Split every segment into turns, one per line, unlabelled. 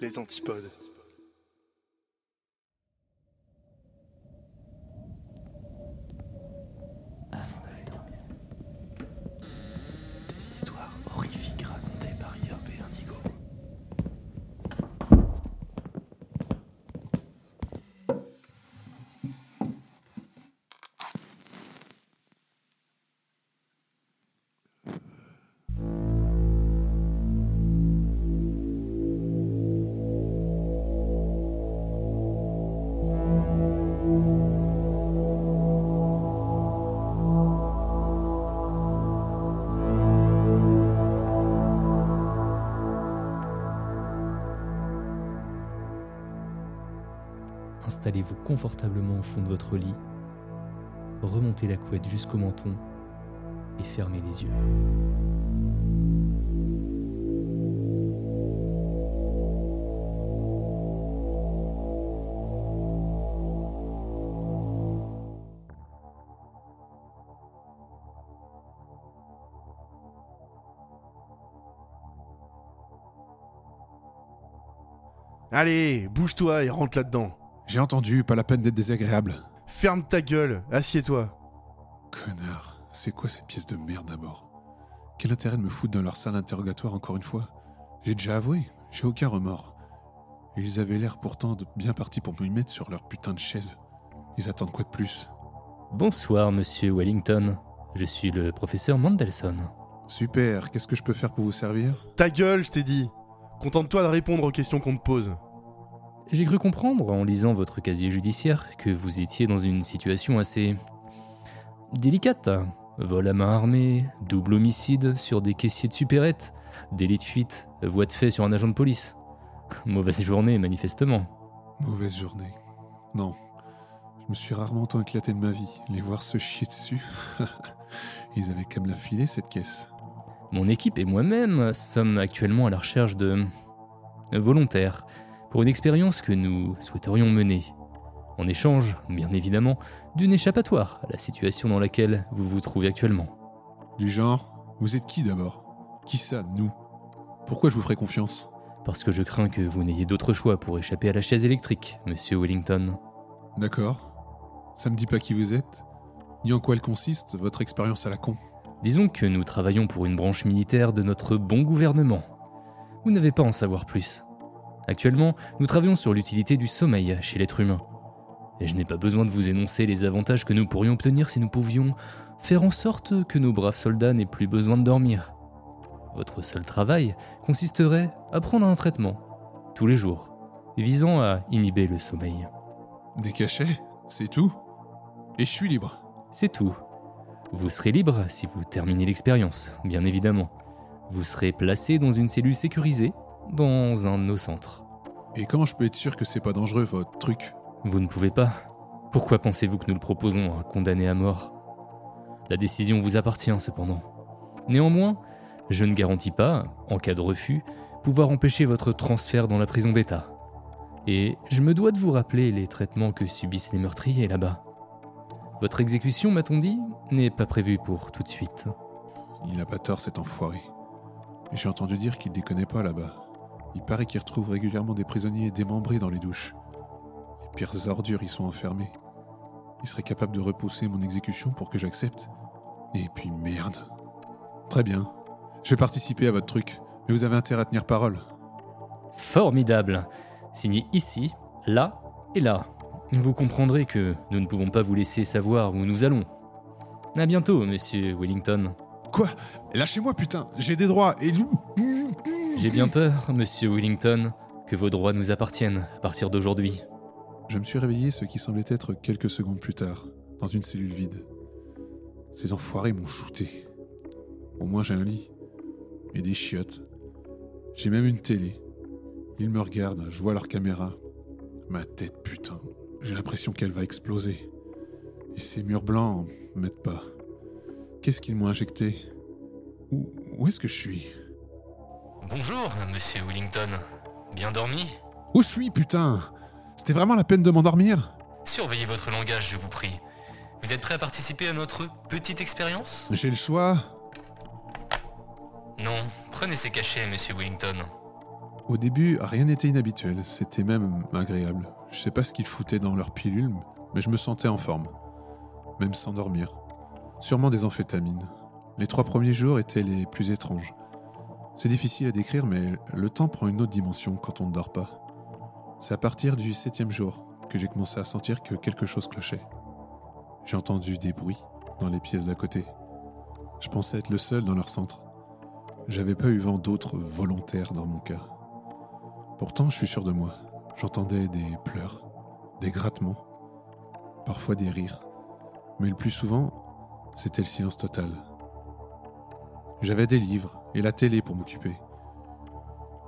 Les antipodes.
Installez-vous confortablement au fond de votre lit, remontez la couette jusqu'au menton et fermez les yeux.
Allez, bouge-toi et rentre là-dedans.
J'ai entendu, pas la peine d'être désagréable.
Ferme ta gueule, assieds-toi.
Connard, c'est quoi cette pièce de merde d'abord? Quel intérêt de me foutre dans leur salle interrogatoire encore une fois? J'ai déjà avoué, j'ai aucun remords. Ils avaient l'air pourtant de bien partis pour me mettre sur leur putain de chaise. Ils attendent quoi de plus?
Bonsoir, monsieur Wellington. Je suis le professeur Mandelson.
Super, qu'est-ce que je peux faire pour vous servir?
Ta gueule, je t'ai dit. Contente-toi de répondre aux questions qu'on te pose.
J'ai cru comprendre, en lisant votre casier judiciaire, que vous étiez dans une situation assez délicate. Vol à main armée, double homicide sur des caissiers de supérette, délit de fuite, voie de fait sur un agent de police. Mauvaise journée, manifestement.
Mauvaise journée. Non. Je me suis rarement autant éclaté de ma vie. Les voir se chier dessus. Ils avaient qu'à me la filer, cette caisse.
Mon équipe et moi-même sommes actuellement à la recherche de volontaires pour une expérience que nous souhaiterions mener. En échange, bien évidemment, d'une échappatoire à la situation dans laquelle vous vous trouvez actuellement.
Du genre, vous êtes qui d'abord? Qui ça, nous? Pourquoi je vous ferai confiance?
Parce que je crains que vous n'ayez d'autre choix pour échapper à la chaise électrique, monsieur Wellington.
D'accord. Ça me dit pas qui vous êtes Ni en quoi elle consiste, votre expérience à la con
Disons que nous travaillons pour une branche militaire de notre bon gouvernement. Vous n'avez pas à en savoir plus. Actuellement, nous travaillons sur l'utilité du sommeil chez l'être humain. Et je n'ai pas besoin de vous énoncer les avantages que nous pourrions obtenir si nous pouvions faire en sorte que nos braves soldats n'aient plus besoin de dormir. Votre seul travail consisterait à prendre un traitement, tous les jours, visant à inhiber le sommeil.
Des cachets C'est tout Et je suis libre
C'est tout. Vous serez libre si vous terminez l'expérience, bien évidemment. Vous serez placé dans une cellule sécurisée, dans un de nos centres.
Et comment je peux être sûr que c'est pas dangereux, votre truc?
Vous ne pouvez pas. Pourquoi pensez-vous que nous le proposons à un condamné à mort? La décision vous appartient cependant. Néanmoins, je ne garantis pas, en cas de refus, pouvoir empêcher votre transfert dans la prison d'État. Et je me dois de vous rappeler les traitements que subissent les meurtriers là-bas. Votre exécution, m'a-t-on dit, n'est pas prévue pour tout de suite.
Il a pas tort, cet enfoiré. J'ai entendu dire qu'il déconne pas là-bas. Il paraît qu'il retrouve régulièrement des prisonniers démembrés dans les douches. Les pires ordures y sont enfermés. Il serait capable de repousser mon exécution pour que j'accepte. Et puis merde. Très bien. Je vais participer à votre truc, mais vous avez intérêt à tenir parole.
Formidable. Signé ici, là et là. Vous comprendrez que nous ne pouvons pas vous laisser savoir où nous allons. À bientôt, monsieur Wellington.
Quoi? Lâchez-moi putain, j'ai des droits et...
J'ai bien peur, monsieur Wellington, que vos droits nous appartiennent à partir d'aujourd'hui.
Je me suis réveillé ce qui semblait être quelques secondes plus tard, dans une cellule vide. Ces enfoirés m'ont shooté. Au moins j'ai un lit. et des chiottes. J'ai même une télé. Ils me regardent, je vois leur caméra. Ma tête, putain, j'ai l'impression qu'elle va exploser. Et ces murs blancs m'aident pas. Qu'est-ce qu'ils m'ont injecté? Où, où est-ce que je suis?
Bonjour, monsieur Wellington. Bien dormi?
Où je suis, putain? C'était vraiment la peine de m'endormir?
Surveillez votre langage, je vous prie. Vous êtes prêt à participer à notre petite expérience?
J'ai le choix.
Non, prenez ces cachets, monsieur Wellington.
Au début, rien n'était inhabituel, c'était même agréable. Je sais pas ce qu'ils foutaient dans leurs pilules, mais je me sentais en forme. Même sans dormir. Sûrement des amphétamines. Les trois premiers jours étaient les plus étranges. C'est difficile à décrire, mais le temps prend une autre dimension quand on ne dort pas. C'est à partir du septième jour que j'ai commencé à sentir que quelque chose clochait. J'ai entendu des bruits dans les pièces d'à côté. Je pensais être le seul dans leur centre. J'avais pas eu vent d'autres volontaires dans mon cas. Pourtant, je suis sûr de moi. J'entendais des pleurs, des grattements, parfois des rires. Mais le plus souvent, c'était le silence total. J'avais des livres et la télé pour m'occuper.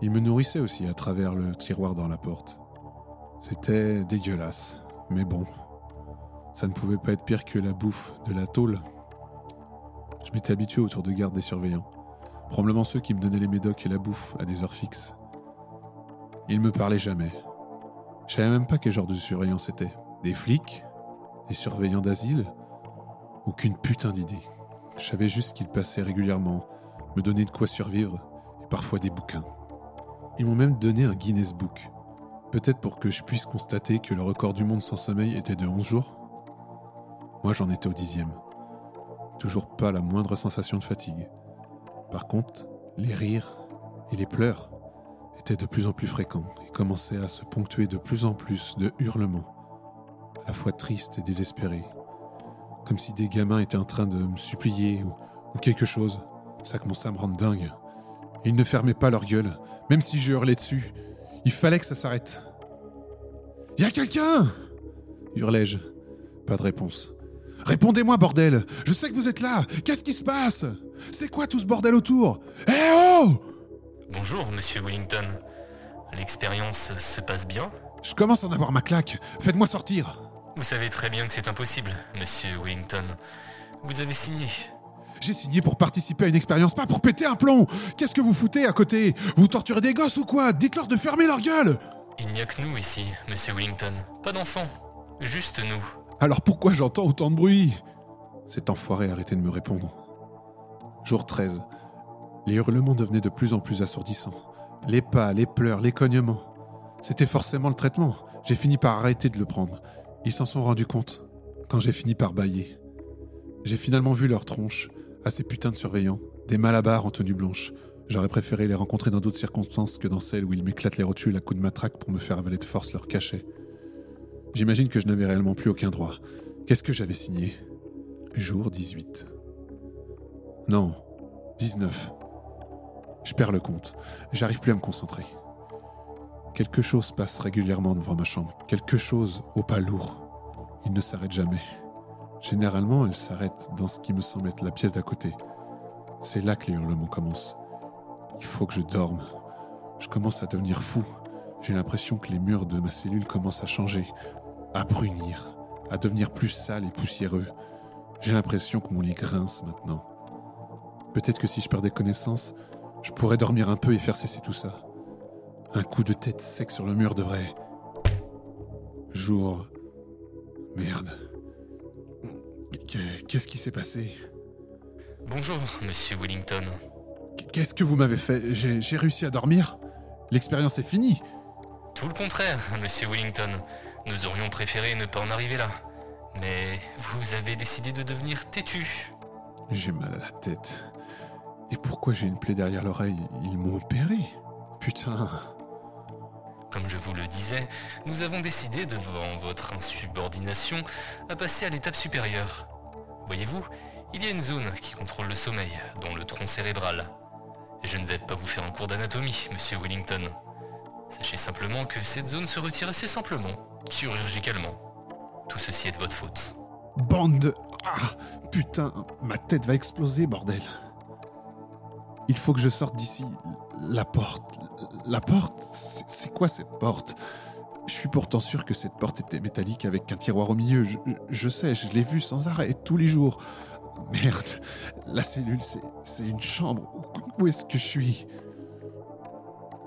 Ils me nourrissaient aussi à travers le tiroir dans la porte. C'était dégueulasse, mais bon. Ça ne pouvait pas être pire que la bouffe de la tôle. Je m'étais habitué autour de garde des surveillants. Probablement ceux qui me donnaient les médocs et la bouffe à des heures fixes. Ils me parlaient jamais. Je savais même pas quel genre de surveillants c'était. Des flics? Des surveillants d'asile? Aucune putain d'idée. Je savais juste qu'ils passaient régulièrement, me donnaient de quoi survivre, et parfois des bouquins. Ils m'ont même donné un Guinness Book. Peut-être pour que je puisse constater que le record du monde sans sommeil était de 11 jours. Moi j'en étais au dixième. Toujours pas la moindre sensation de fatigue. Par contre, les rires et les pleurs étaient de plus en plus fréquents et commençaient à se ponctuer de plus en plus de hurlements, à la fois tristes et désespérés, comme si des gamins étaient en train de me supplier ou, ou quelque chose. Ça commençait à me rendre dingue. Ils ne fermaient pas leur gueule, même si je hurlais dessus. Il fallait que ça s'arrête. Y a quelqu'un hurlai-je. Pas de réponse. Répondez-moi, bordel Je sais que vous êtes là Qu'est-ce qui se passe C'est quoi tout ce bordel autour Eh oh
Bonjour, monsieur Wellington. L'expérience se passe bien?
Je commence à en avoir ma claque. Faites-moi sortir
Vous savez très bien que c'est impossible, monsieur Wellington. Vous avez signé.
J'ai signé pour participer à une expérience, pas pour péter un plomb Qu'est-ce que vous foutez à côté Vous torturez des gosses ou quoi Dites-leur de fermer leur gueule
Il n'y a que nous ici, monsieur Wellington. Pas d'enfants. Juste nous.
Alors pourquoi j'entends autant de bruit Cet enfoiré arrêtait de me répondre. Jour 13. Les hurlements devenaient de plus en plus assourdissants. Les pas, les pleurs, les cognements. C'était forcément le traitement. J'ai fini par arrêter de le prendre. Ils s'en sont rendus compte quand j'ai fini par bailler. J'ai finalement vu leur tronche, à ces putains de surveillants, des malabars en tenue blanche. J'aurais préféré les rencontrer dans d'autres circonstances que dans celles où ils m'éclatent les rotules à coups de matraque pour me faire avaler de force leur cachet. J'imagine que je n'avais réellement plus aucun droit. Qu'est-ce que j'avais signé? Jour 18. Non, 19. Je perds le compte. J'arrive plus à me concentrer. Quelque chose passe régulièrement devant ma chambre. Quelque chose au pas lourd. Il ne s'arrête jamais. Généralement, il s'arrête dans ce qui me semble être la pièce d'à côté. C'est là que les hurlements commencent. Il faut que je dorme. Je commence à devenir fou. J'ai l'impression que les murs de ma cellule commencent à changer, à brunir, à devenir plus sales et poussiéreux. J'ai l'impression que mon lit grince maintenant. Peut-être que si je perdais connaissance, je pourrais dormir un peu et faire cesser tout ça. Un coup de tête sec sur le mur devrait. Jour. Merde. Qu- Qu'est-ce qui s'est passé?
Bonjour, monsieur Wellington.
Qu- Qu'est-ce que vous m'avez fait? J'ai j'ai réussi à dormir? L'expérience est finie
Tout le contraire, monsieur Wellington. Nous aurions préféré ne pas en arriver là. Mais vous avez décidé de devenir têtu.
J'ai mal à la tête. Et pourquoi j'ai une plaie derrière l'oreille? Ils m'ont opéré Putain
Comme je vous le disais, nous avons décidé, devant votre insubordination, à passer à l'étape supérieure. Voyez-vous, il y a une zone qui contrôle le sommeil, dont le tronc cérébral. Et je ne vais pas vous faire un cours d'anatomie, monsieur Wellington. Sachez simplement que cette zone se retire assez simplement, chirurgicalement. Tout ceci est de votre faute.
Bande de... Ah Putain, ma tête va exploser, bordel Il faut que je sorte d'ici. La porte. La porte C'est quoi cette porte? Je suis pourtant sûr que cette porte était métallique avec un tiroir au milieu. Je, sais, je l'ai vu sans arrêt tous les jours. Merde, la cellule, c'est une chambre. Où, où est-ce que je suis?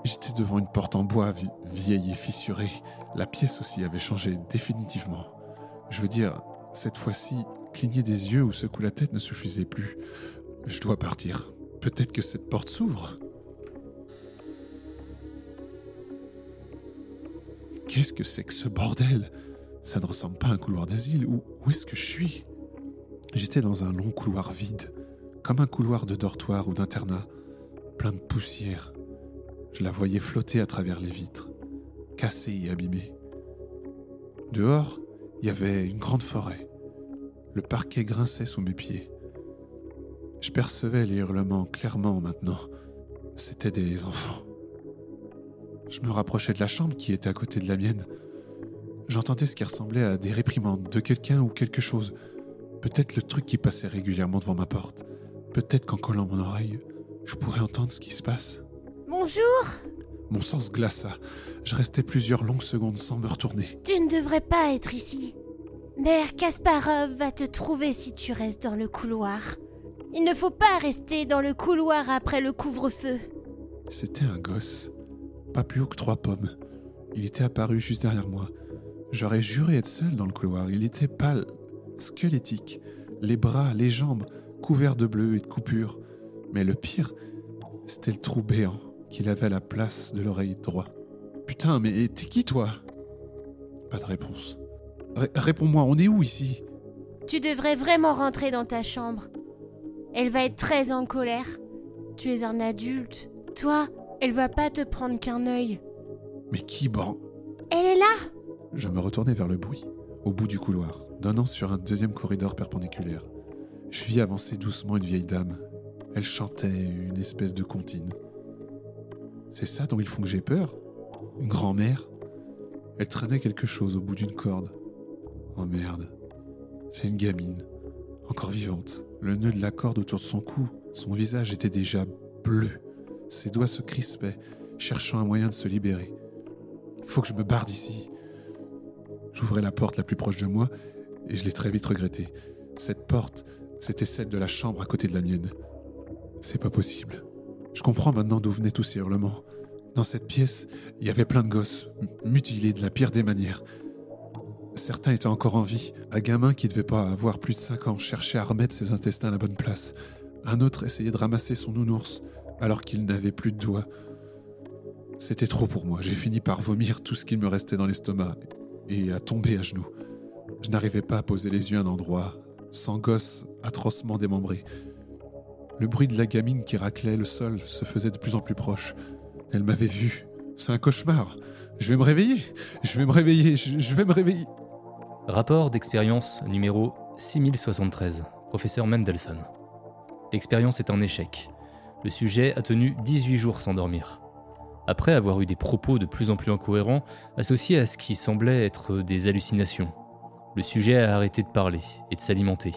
J'étais devant une porte en bois vi- vieille et fissurée. La pièce aussi avait changé définitivement. Je veux dire, cette fois-ci, cligner des yeux ou secouer la tête ne suffisait plus. Je dois partir. Peut-être que cette porte s'ouvre. Qu'est-ce que c'est que ce bordel? Ça ne ressemble pas à un couloir d'asile. Où, où est-ce que je suis? J'étais dans un long couloir vide, comme un couloir de dortoir ou d'internat, plein de poussière. Je la voyais flotter à travers les vitres, cassée et abîmée. Dehors, il y avait une grande forêt. Le parquet grinçait sous mes pieds. Je percevais les hurlements clairement maintenant. C'étaient des enfants. Je me rapprochais de la chambre qui était à côté de la mienne. J'entendais ce qui ressemblait à des réprimandes de quelqu'un ou quelque chose. Peut-être le truc qui passait régulièrement devant ma porte. Peut-être qu'en collant mon oreille, je pourrais entendre ce qui se passe.
Bonjour
Mon sens glaça. Je restais plusieurs longues secondes sans me retourner.
Tu ne devrais pas être ici. Mère Kasparov va te trouver si tu restes dans le couloir. Il ne faut pas rester dans le couloir après le couvre-feu.
C'était un gosse. Pas plus haut que trois pommes. Il était apparu juste derrière moi. J'aurais juré être seul dans le couloir. Il était pâle, squelettique, les bras, les jambes, couverts de bleu et de coupures. Mais le pire, c'était le trou béant qu'il avait à la place de l'oreille droite. Putain, mais t'es qui toi? Pas de réponse. Ré- Réponds-moi, on est où ici?
Tu devrais vraiment rentrer dans ta chambre. Elle va être très en colère. Tu es un adulte. Toi, elle va pas te prendre qu'un œil.
Mais qui, bord
Elle est là
Je me retournai vers le bruit, au bout du couloir, donnant sur un deuxième corridor perpendiculaire. Je vis avancer doucement une vieille dame. Elle chantait une espèce de comptine. C'est ça dont ils font que j'ai peur? Une grand-mère? Elle traînait quelque chose au bout d'une corde. Oh merde. C'est une gamine, encore vivante. Le nœud de la corde autour de son cou, son visage était déjà bleu. Ses doigts se crispaient, cherchant un moyen de se libérer. Il faut que je me barre d'ici. J'ouvrais la porte la plus proche de moi et je l'ai très vite regretté. Cette porte, c'était celle de la chambre à côté de la mienne. C'est pas possible. Je comprends maintenant d'où venaient tous ces hurlements. Dans cette pièce, il y avait plein de gosses, mutilés de la pire des manières. Certains étaient encore en vie. Un gamin qui devait pas avoir plus de 5 ans cherchait à remettre ses intestins à la bonne place. Un autre essayait de ramasser son nounours alors qu'il n'avait plus de doigts. C'était trop pour moi. J'ai fini par vomir tout ce qu'il me restait dans l'estomac et à tomber à genoux. Je n'arrivais pas à poser les yeux à un endroit, sans gosse atrocement démembré. Le bruit de la gamine qui raclait le sol se faisait de plus en plus proche. Elle m'avait vu. C'est un cauchemar. Je vais me réveiller. Je vais me réveiller. Je, je vais me réveiller.
Rapport d'expérience numéro 6073, professeur Mendelssohn. L'expérience est un échec. Le sujet a tenu 18 jours sans dormir. Après avoir eu des propos de plus en plus incohérents associés à ce qui semblait être des hallucinations, le sujet a arrêté de parler et de s'alimenter.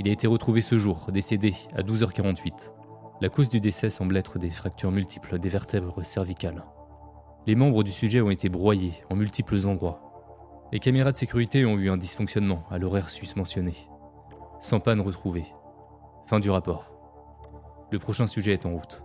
Il a été retrouvé ce jour, décédé à 12h48. La cause du décès semble être des fractures multiples des vertèbres cervicales. Les membres du sujet ont été broyés en multiples endroits. Les caméras de sécurité ont eu un dysfonctionnement à l'horaire susmentionné. Sans panne retrouvée. Fin du rapport. Le prochain sujet est en route.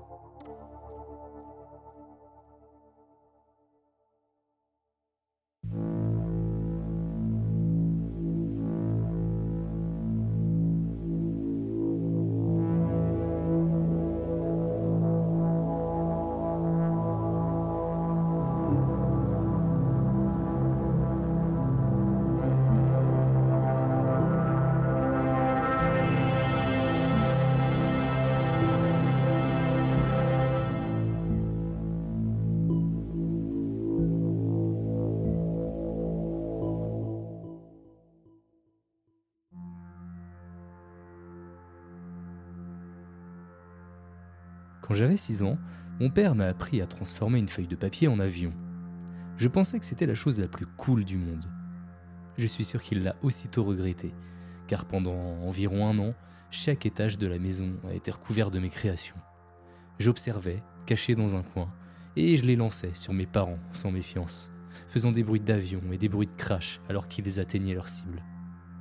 6 ans, mon père m'a appris à transformer une feuille de papier en avion. Je pensais que c'était la chose la plus cool du monde. Je suis sûr qu'il l'a aussitôt regretté, car pendant environ un an, chaque étage de la maison a été recouvert de mes créations. J'observais, caché dans un coin, et je les lançais sur mes parents sans méfiance, faisant des bruits d'avion et des bruits de crash alors qu'ils atteignaient leur cible.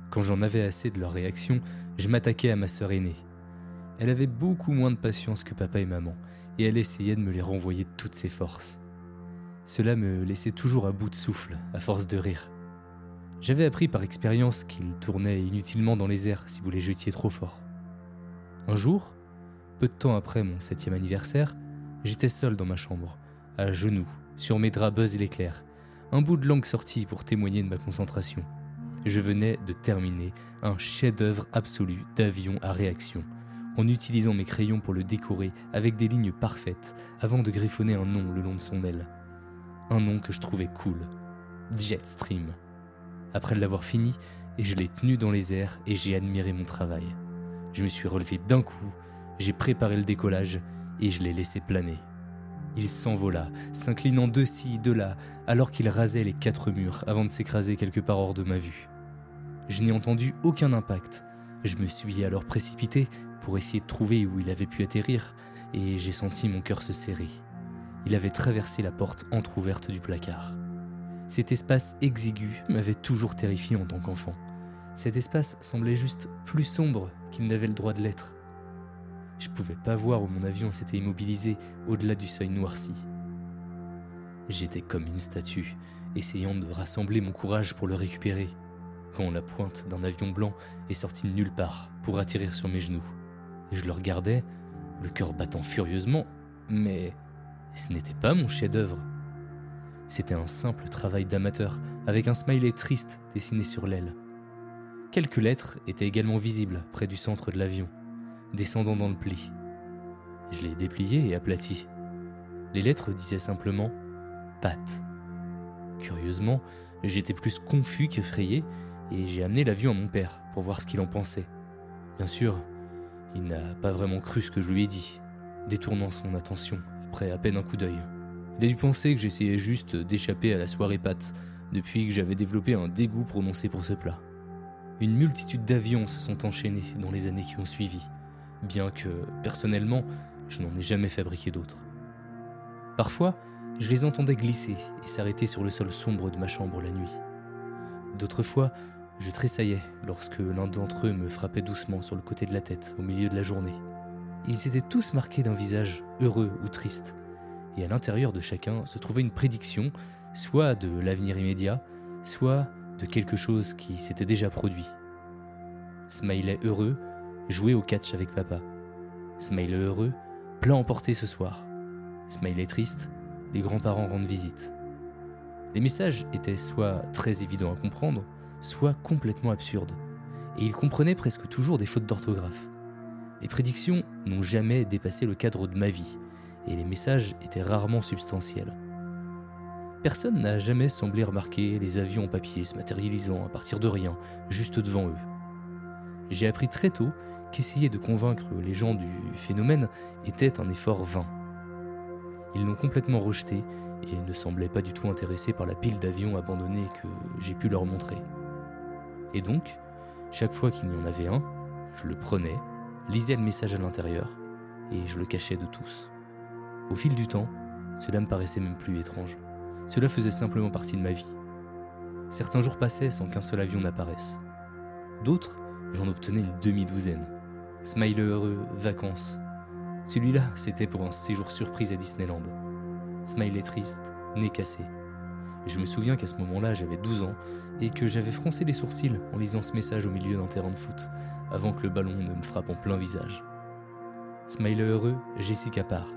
Quand j'en avais assez de leur réaction, je m'attaquais à ma sœur aînée. Elle avait beaucoup moins de patience que papa et maman, et elle essayait de me les renvoyer toutes ses forces. Cela me laissait toujours à bout de souffle, à force de rire. J'avais appris par expérience qu'ils tournaient inutilement dans les airs si vous les jetiez trop fort. Un jour, peu de temps après mon septième anniversaire, j'étais seul dans ma chambre, à genoux, sur mes draps buzz et l'éclair, un bout de langue sorti pour témoigner de ma concentration. Je venais de terminer un chef-d'œuvre absolu d'avion à réaction, en utilisant mes crayons pour le décorer avec des lignes parfaites, avant de griffonner un nom le long de son aile. Un nom que je trouvais cool. Jetstream. Après l'avoir fini, je l'ai tenu dans les airs et j'ai admiré mon travail. Je me suis relevé d'un coup, j'ai préparé le décollage et je l'ai laissé planer. Il s'envola, s'inclinant de ci, de là, alors qu'il rasait les quatre murs avant de s'écraser quelque part hors de ma vue. Je n'ai entendu aucun impact. Je me suis alors précipité pour essayer de trouver où il avait pu atterrir, et j'ai senti mon cœur se serrer. Il avait traversé la porte entr'ouverte du placard. Cet espace exigu m'avait toujours terrifié en tant qu'enfant. Cet espace semblait juste plus sombre qu'il n'avait le droit de l'être. Je pouvais pas voir où mon avion s'était immobilisé au-delà du seuil noirci. J'étais comme une statue, essayant de rassembler mon courage pour le récupérer, quand la pointe d'un avion blanc est sortie de nulle part pour atterrir sur mes genoux. Je le regardais, le cœur battant furieusement, mais ce n'était pas mon chef-d'œuvre. C'était un simple travail d'amateur, avec un smiley triste dessiné sur l'aile. Quelques lettres étaient également visibles près du centre de l'avion descendant dans le pli. Je l'ai déplié et aplati. Les lettres disaient simplement Pat. Curieusement, j'étais plus confus qu'effrayé et j'ai amené l'avion à mon père pour voir ce qu'il en pensait. Bien sûr, il n'a pas vraiment cru ce que je lui ai dit, détournant son attention après à peine un coup d'œil. Il a dû penser que j'essayais juste d'échapper à la soirée Pat depuis que j'avais développé un dégoût prononcé pour ce plat. Une multitude d'avions se sont enchaînés dans les années qui ont suivi bien que, personnellement, je n'en ai jamais fabriqué d'autres. Parfois, je les entendais glisser et s'arrêter sur le sol sombre de ma chambre la nuit. D'autres fois, je tressaillais lorsque l'un d'entre eux me frappait doucement sur le côté de la tête au milieu de la journée. Ils étaient tous marqués d'un visage heureux ou triste, et à l'intérieur de chacun se trouvait une prédiction, soit de l'avenir immédiat, soit de quelque chose qui s'était déjà produit. Smiley heureux, jouer au catch avec papa. Smiley heureux, plein emporté ce soir. Smiley triste, les grands-parents rendent visite. Les messages étaient soit très évidents à comprendre, soit complètement absurdes. Et ils comprenaient presque toujours des fautes d'orthographe. Les prédictions n'ont jamais dépassé le cadre de ma vie, et les messages étaient rarement substantiels. Personne n'a jamais semblé remarquer les avions en papier se matérialisant à partir de rien, juste devant eux. J'ai appris très tôt qu'essayer de convaincre les gens du phénomène était un effort vain. Ils l'ont complètement rejeté et ne semblaient pas du tout intéressés par la pile d'avions abandonnés que j'ai pu leur montrer. Et donc, chaque fois qu'il y en avait un, je le prenais, lisais le message à l'intérieur et je le cachais de tous. Au fil du temps, cela me paraissait même plus étrange. Cela faisait simplement partie de ma vie. Certains jours passaient sans qu'un seul avion n'apparaisse. D'autres, j'en obtenais une demi-douzaine. Smiley heureux, vacances. Celui-là, c'était pour un séjour surprise à Disneyland. Smiley triste, nez cassé. Je me souviens qu'à ce moment-là, j'avais 12 ans et que j'avais froncé les sourcils en lisant ce message au milieu d'un terrain de foot, avant que le ballon ne me frappe en plein visage. Smiley heureux, Jessica part.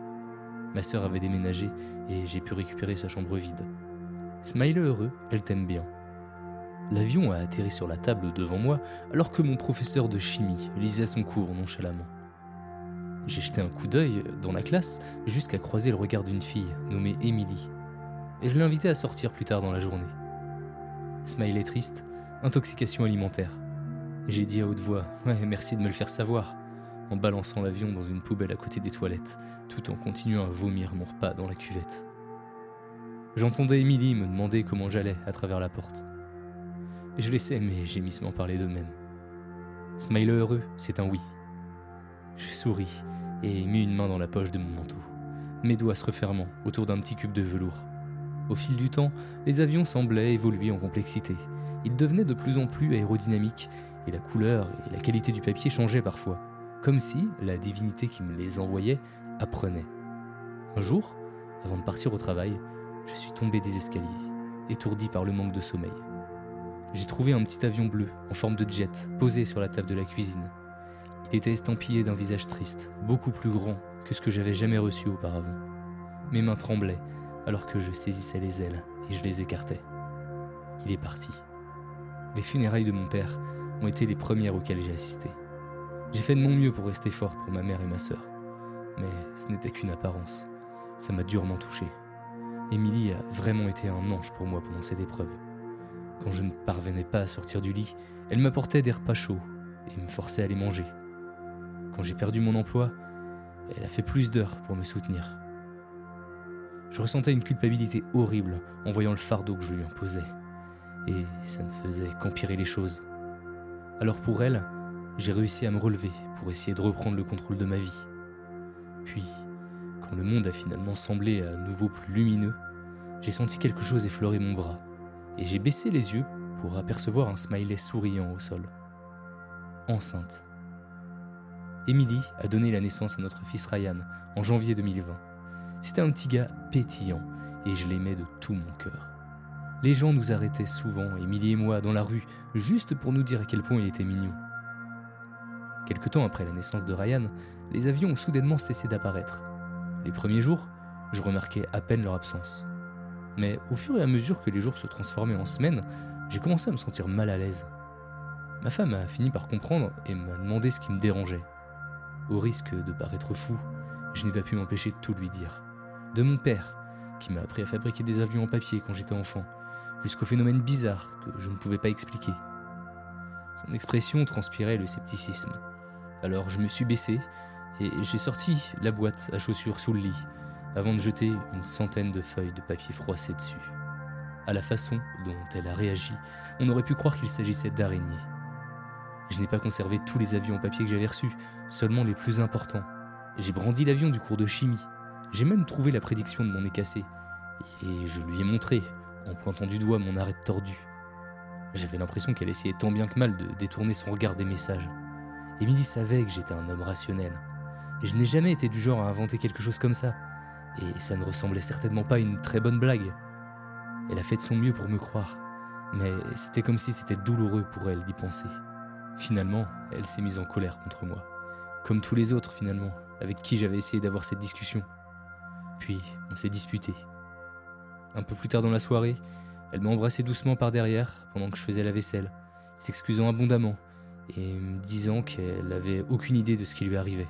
Ma sœur avait déménagé et j'ai pu récupérer sa chambre vide. Smiley heureux, elle t'aime bien. L'avion a atterri sur la table devant moi alors que mon professeur de chimie lisait son cours nonchalamment. J'ai jeté un coup d'œil dans la classe jusqu'à croiser le regard d'une fille nommée Emily. Et je l'ai à sortir plus tard dans la journée. Smiley triste, intoxication alimentaire. J'ai dit à haute voix Ouais, merci de me le faire savoir, en balançant l'avion dans une poubelle à côté des toilettes, tout en continuant à vomir mon repas dans la cuvette. J'entendais Emily me demander comment j'allais à travers la porte. Je laissais mes gémissements parler d'eux-mêmes. Smiley heureux, c'est un oui. Je souris et mis une main dans la poche de mon manteau, mes doigts se refermant autour d'un petit cube de velours. Au fil du temps, les avions semblaient évoluer en complexité. Ils devenaient de plus en plus aérodynamiques et la couleur et la qualité du papier changeaient parfois, comme si la divinité qui me les envoyait apprenait. Un jour, avant de partir au travail, je suis tombé des escaliers, étourdi par le manque de sommeil. J'ai trouvé un petit avion bleu en forme de jet posé sur la table de la cuisine. Il était estampillé d'un visage triste, beaucoup plus grand que ce que j'avais jamais reçu auparavant. Mes mains tremblaient alors que je saisissais les ailes et je les écartais. Il est parti. Les funérailles de mon père ont été les premières auxquelles j'ai assisté. J'ai fait de mon mieux pour rester fort pour ma mère et ma sœur. Mais ce n'était qu'une apparence. Ça m'a durement touché. Émilie a vraiment été un ange pour moi pendant cette épreuve. Quand je ne parvenais pas à sortir du lit, elle m'apportait des repas chauds et me forçait à les manger. Quand j'ai perdu mon emploi, elle a fait plus d'heures pour me soutenir. Je ressentais une culpabilité horrible en voyant le fardeau que je lui imposais. Et ça ne faisait qu'empirer les choses. Alors pour elle, j'ai réussi à me relever pour essayer de reprendre le contrôle de ma vie. Puis, quand le monde a finalement semblé à nouveau plus lumineux, j'ai senti quelque chose effleurer mon bras, et j'ai baissé les yeux pour apercevoir un smiley souriant au sol. Enceinte. Émilie a donné la naissance à notre fils Ryan en janvier 2020. C'était un petit gars pétillant, et je l'aimais de tout mon cœur. Les gens nous arrêtaient souvent, Émilie et moi, dans la rue, juste pour nous dire à quel point il était mignon. Quelque temps après la naissance de Ryan, les avions ont soudainement cessé d'apparaître. Les premiers jours, je remarquais à peine leur absence. Mais au fur et à mesure que les jours se transformaient en semaines, j'ai commencé à me sentir mal à l'aise. Ma femme a fini par comprendre et m'a demandé ce qui me dérangeait. Au risque de paraître fou, je n'ai pas pu m'empêcher de tout lui dire. De mon père, qui m'a appris à fabriquer des avions en papier quand j'étais enfant, jusqu'au phénomène bizarre que je ne pouvais pas expliquer. Son expression transpirait le scepticisme. Alors je me suis baissé et j'ai sorti la boîte à chaussures sous le lit avant de jeter une centaine de feuilles de papier froissé dessus. À la façon dont elle a réagi, on aurait pu croire qu'il s'agissait d'araignées. Je n'ai pas conservé tous les avions en papier que j'avais reçus, seulement les plus importants. J'ai brandi l'avion du cours de chimie. J'ai même trouvé la prédiction de mon nez cassé. Et je lui ai montré, en pointant du doigt mon arrêt tordu. J'avais l'impression qu'elle essayait tant bien que mal de détourner son regard des messages. Émilie savait que j'étais un homme rationnel. Et je n'ai jamais été du genre à inventer quelque chose comme ça. Et ça ne ressemblait certainement pas à une très bonne blague. Elle a fait de son mieux pour me croire. Mais c'était comme si c'était douloureux pour elle d'y penser. Finalement, elle s'est mise en colère contre moi. Comme tous les autres, finalement, avec qui j'avais essayé d'avoir cette discussion. Puis, on s'est disputé. Un peu plus tard dans la soirée, elle m'a embrassé doucement par derrière pendant que je faisais la vaisselle, s'excusant abondamment et me disant qu'elle avait aucune idée de ce qui lui arrivait.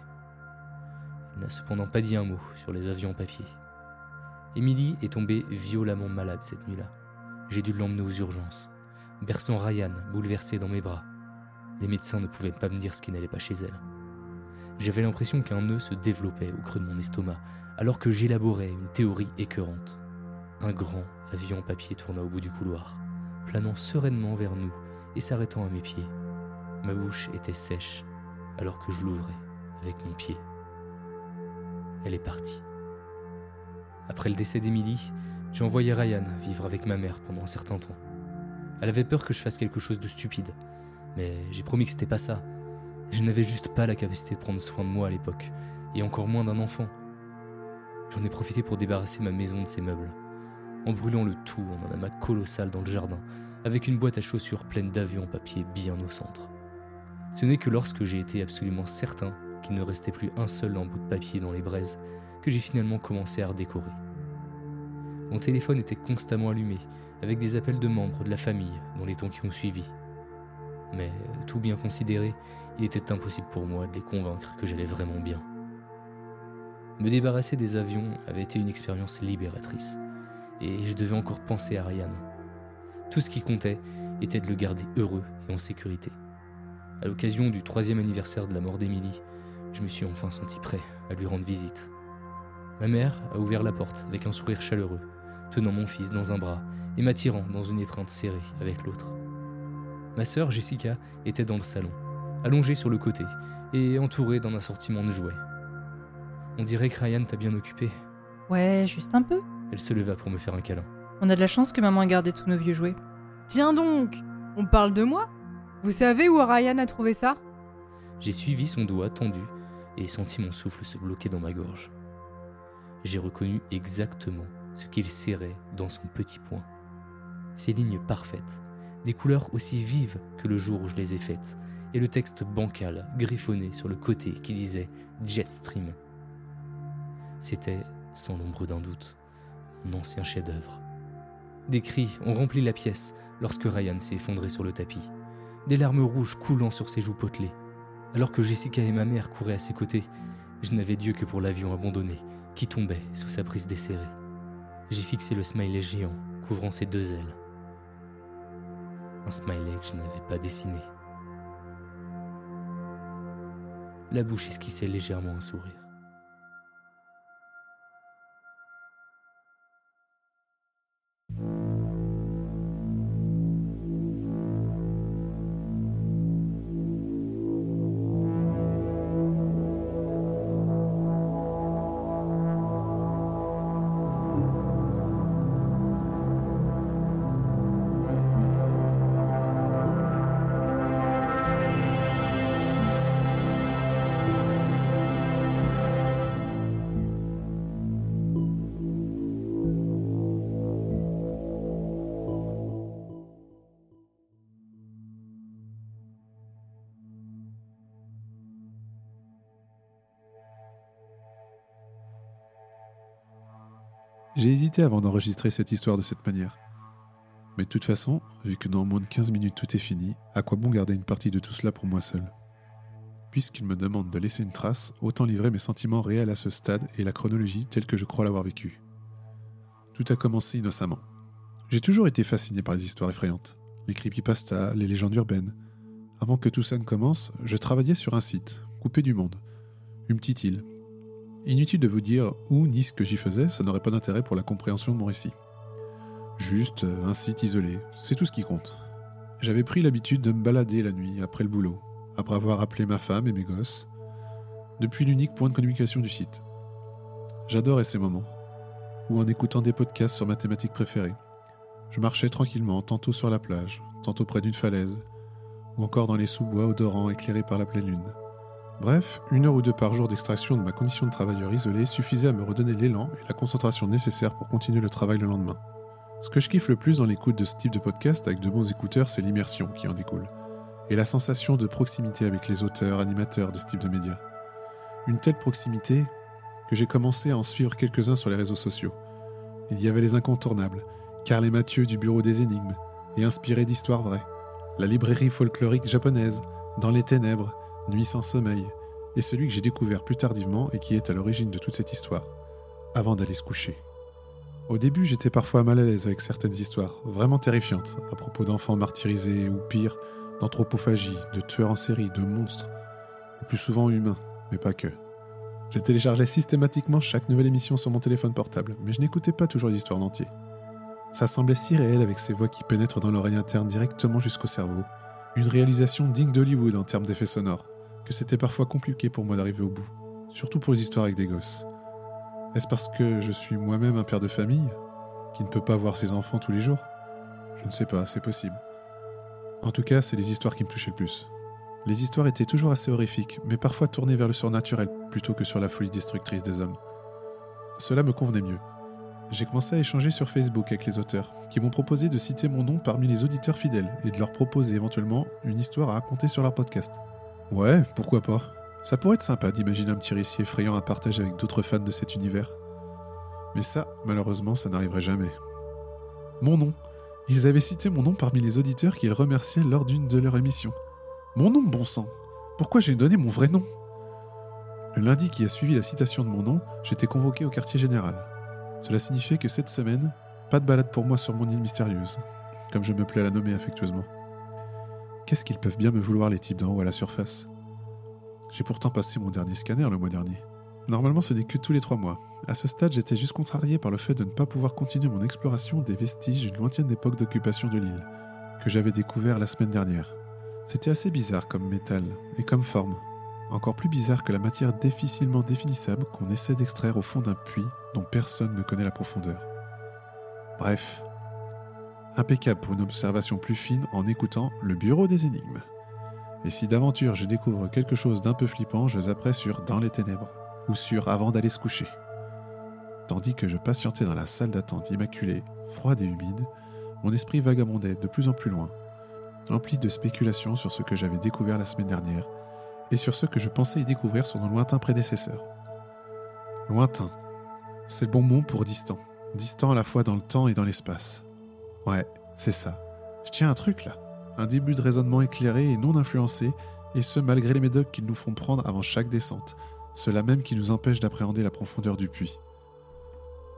Elle n'a cependant pas dit un mot sur les avions en papier. Émilie est tombée violemment malade cette nuit-là. J'ai dû l'emmener aux urgences, berçant Ryan, bouleversé dans mes bras. Les médecins ne pouvaient pas me dire ce qui n'allait pas chez elle. J'avais l'impression qu'un nœud se développait au creux de mon estomac, alors que j'élaborais une théorie écœurante. Un grand avion en papier tourna au bout du couloir, planant sereinement vers nous et s'arrêtant à mes pieds. Ma bouche était sèche alors que je l'ouvrais avec mon pied. Elle est partie. Après le décès d'Émilie, j'ai envoyé Ryan vivre avec ma mère pendant un certain temps. Elle avait peur que je fasse quelque chose de stupide, mais j'ai promis que c'était pas ça. Je n'avais juste pas la capacité de prendre soin de moi à l'époque, et encore moins d'un enfant. J'en ai profité pour débarrasser ma maison de ses meubles, en brûlant le tout en un amas colossal dans le jardin, avec une boîte à chaussures pleine d'avions en papier bien au centre. Ce n'est que lorsque j'ai été absolument certain qu'il ne restait plus un seul embout de papier dans les braises que j'ai finalement commencé à redécorer. Mon téléphone était constamment allumé, avec des appels de membres de la famille dans les temps qui ont suivi. Mais, tout bien considéré, il était impossible pour moi de les convaincre que j'allais vraiment bien. Me débarrasser des avions avait été une expérience libératrice, et je devais encore penser à Ryan. Tout ce qui comptait était de le garder heureux et en sécurité. À l'occasion du troisième anniversaire de la mort d'Émilie, je me suis enfin senti prêt à lui rendre visite. Ma mère a ouvert la porte avec un sourire chaleureux, tenant mon fils dans un bras et m'attirant dans une étreinte serrée avec l'autre. Ma sœur Jessica était dans le salon, allongée sur le côté et entourée d'un assortiment de jouets. On dirait que Ryan t'a bien occupé.
Ouais, juste un peu.
Elle se leva pour me faire un câlin.
On a de la chance que maman ait gardé tous nos vieux jouets.
Tiens donc, on parle de moi Vous savez où Ryan a trouvé ça?
J'ai suivi son doigt tendu et senti mon souffle se bloquer dans ma gorge. J'ai reconnu exactement ce qu'il serrait dans son petit poing. Ces lignes parfaites, des couleurs aussi vives que le jour où je les ai faites, et le texte bancal griffonné sur le côté qui disait Jetstream. C'était, sans l'ombre d'un doute, mon ancien chef-d'œuvre. Des cris ont rempli la pièce lorsque Ryan s'est effondré sur le tapis, des larmes rouges coulant sur ses joues potelées. Alors que Jessica et ma mère couraient à ses côtés, je n'avais Dieu que pour l'avion abandonné qui tombait sous sa prise desserrée. J'ai fixé le smiley géant couvrant ses deux ailes. Un smiley que je n'avais pas dessiné. La bouche esquissait légèrement un sourire.
J'ai hésité avant d'enregistrer cette histoire de cette manière. Mais de toute façon, vu que dans moins de 15 minutes tout est fini, à quoi bon garder une partie de tout cela pour moi seul? Puisqu'il me demande de laisser une trace, autant livrer mes sentiments réels à ce stade et la chronologie telle que je crois l'avoir vécue. Tout a commencé innocemment. J'ai toujours été fasciné par les histoires effrayantes, les creepypastas, les légendes urbaines. Avant que tout ça ne commence, je travaillais sur un site, coupé du monde, une petite île, Inutile de vous dire où ni ce que j'y faisais, ça n'aurait pas d'intérêt pour la compréhension de mon récit. Juste euh, un site isolé, c'est tout ce qui compte. J'avais pris l'habitude de me balader la nuit après le boulot, après avoir appelé ma femme et mes gosses, depuis l'unique point de communication du site. J'adorais ces moments, ou en écoutant des podcasts sur ma thématique préférée. Je marchais tranquillement, tantôt sur la plage, tantôt près d'une falaise, ou encore dans les sous-bois odorants éclairés par la pleine lune. Bref, une heure ou deux par jour d'extraction de ma condition de travailleur isolé suffisait à me redonner l'élan et la concentration nécessaires pour continuer le travail le lendemain. Ce que je kiffe le plus dans l'écoute de ce type de podcast avec de bons écouteurs, c'est l'immersion qui en découle, et la sensation de proximité avec les auteurs, animateurs de ce type de médias. Une telle proximité que j'ai commencé à en suivre quelques-uns sur les réseaux sociaux. Il y avait les incontournables, Carl et Mathieu du Bureau des Énigmes, et inspirés d'histoires vraies, la librairie folklorique japonaise, Dans les ténèbres, Nuit sans sommeil, et celui que j'ai découvert plus tardivement et qui est à l'origine de toute cette histoire, avant d'aller se coucher. Au début, j'étais parfois mal à l'aise avec certaines histoires, vraiment terrifiantes, à propos d'enfants martyrisés ou pire, d'anthropophagie, de tueurs en série, de monstres, le plus souvent humains, mais pas que. Je téléchargeais systématiquement chaque nouvelle émission sur mon téléphone portable, mais je n'écoutais pas toujours l'histoire en entier. Ça semblait si réel avec ces voix qui pénètrent dans l'oreille interne directement jusqu'au cerveau. Une réalisation digne d'Hollywood en termes d'effets sonores que c'était parfois compliqué pour moi d'arriver au bout, surtout pour les histoires avec des gosses. Est-ce parce que je suis moi-même un père de famille, qui ne peut pas voir ses enfants tous les jours? Je ne sais pas, c'est possible. En tout cas, c'est les histoires qui me touchaient le plus. Les histoires étaient toujours assez horrifiques, mais parfois tournées vers le surnaturel plutôt que sur la folie destructrice des hommes. Cela me convenait mieux. J'ai commencé à échanger sur Facebook avec les auteurs, qui m'ont proposé de citer mon nom parmi les auditeurs fidèles et de leur proposer éventuellement une histoire à raconter sur leur podcast. Ouais, pourquoi pas. Ça pourrait être sympa d'imaginer un petit récit effrayant à partager avec d'autres fans de cet univers. Mais ça, malheureusement, ça n'arriverait jamais. Mon nom. Ils avaient cité mon nom parmi les auditeurs qu'ils remerciaient lors d'une de leurs émissions. Mon nom, bon sang Pourquoi j'ai donné mon vrai nom? Le lundi qui a suivi la citation de mon nom, j'étais convoqué au quartier général. Cela signifiait que cette semaine, pas de balade pour moi sur mon île mystérieuse, comme je me plais à la nommer affectueusement. Qu'est-ce qu'ils peuvent bien me vouloir les types d'en haut à la surface? J'ai pourtant passé mon dernier scanner le mois dernier. Normalement, ce n'est que tous les trois mois. À ce stade, j'étais juste contrarié par le fait de ne pas pouvoir continuer mon exploration des vestiges d'une lointaine époque d'occupation de l'île, que j'avais découvert la semaine dernière. C'était assez bizarre comme métal et comme forme. encore plus bizarre que la matière difficilement définissable qu'on essaie d'extraire au fond d'un puits dont personne ne connaît la profondeur. Bref, impeccable pour une observation plus fine en écoutant le bureau des énigmes. Et si d'aventure je découvre quelque chose d'un peu flippant, je zapperai sur Dans les ténèbres ou sur Avant d'aller se coucher. Tandis que je patientais dans la salle d'attente immaculée, froide et humide, mon esprit vagabondait de plus en plus loin, empli de spéculations sur ce que j'avais découvert la semaine dernière et sur ce que je pensais y découvrir sur nos lointains prédécesseurs. Lointain, c'est le bon mot pour distant. Distant à la fois dans le temps et dans l'espace. Ouais, c'est ça. Je tiens un truc là. Un début de raisonnement éclairé et non influencé, et ce malgré les médocs qu'ils nous font prendre avant chaque descente, cela même qui nous empêche d'appréhender la profondeur du puits.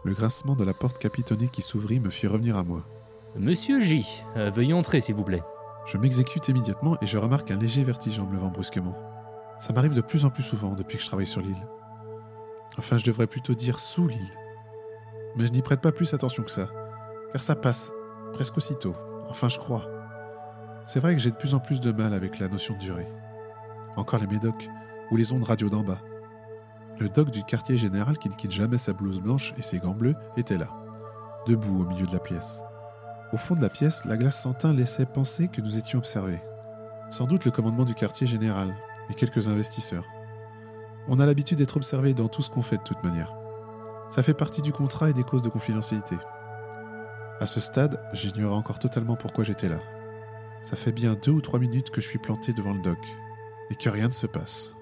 Le grincement de la porte capitonnée qui s'ouvrit me fit revenir à moi.
Monsieur J, euh, veuillez entrer s'il vous plaît.
Je m'exécute immédiatement et je remarque un léger vertige en me levant brusquement. Ça m'arrive de plus en plus souvent depuis que je travaille sur l'île. Enfin, je devrais plutôt dire sous l'île. Mais je n'y prête pas plus attention que ça, car ça passe, presque aussitôt. Enfin, je crois. C'est vrai que j'ai de plus en plus de mal avec la notion de durée. Encore les médocs, ou les ondes radio d'en bas. Le doc du quartier général qui ne quitte jamais sa blouse blanche et ses gants bleus était là, debout au milieu de la pièce. Au fond de la pièce, la glace sans laissait penser que nous étions observés. Sans doute le commandement du quartier général et quelques investisseurs. On a l'habitude d'être observé dans tout ce qu'on fait de toute manière. Ça fait partie du contrat et des causes de confidentialité. À ce stade, j'ignorais encore totalement pourquoi j'étais là. Ça fait bien deux ou trois minutes que je suis planté devant le doc et que rien ne se passe.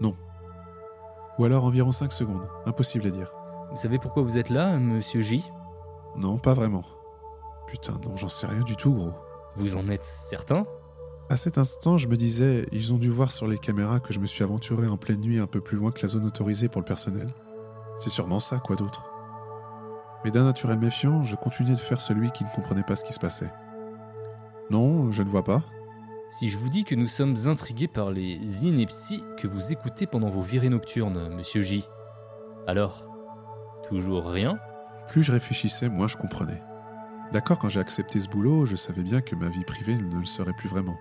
Non. Ou alors environ cinq secondes, impossible à dire.
Vous savez pourquoi vous êtes là, monsieur J?
Non, pas vraiment. Putain, non, j'en sais rien du tout, gros.
Vous en êtes certain?
À cet instant, je me disais, ils ont dû voir sur les caméras que je me suis aventuré en pleine nuit un peu plus loin que la zone autorisée pour le personnel. C'est sûrement ça, quoi d'autre? Mais d'un naturel méfiant, je continuais de faire celui qui ne comprenait pas ce qui se passait. Non, je ne vois pas.
Si je vous dis que nous sommes intrigués par les inepties que vous écoutez pendant vos virées nocturnes, monsieur J, alors Toujours rien?
Plus je réfléchissais, moins je comprenais. D'accord, quand j'ai accepté ce boulot, je savais bien que ma vie privée ne le serait plus vraiment.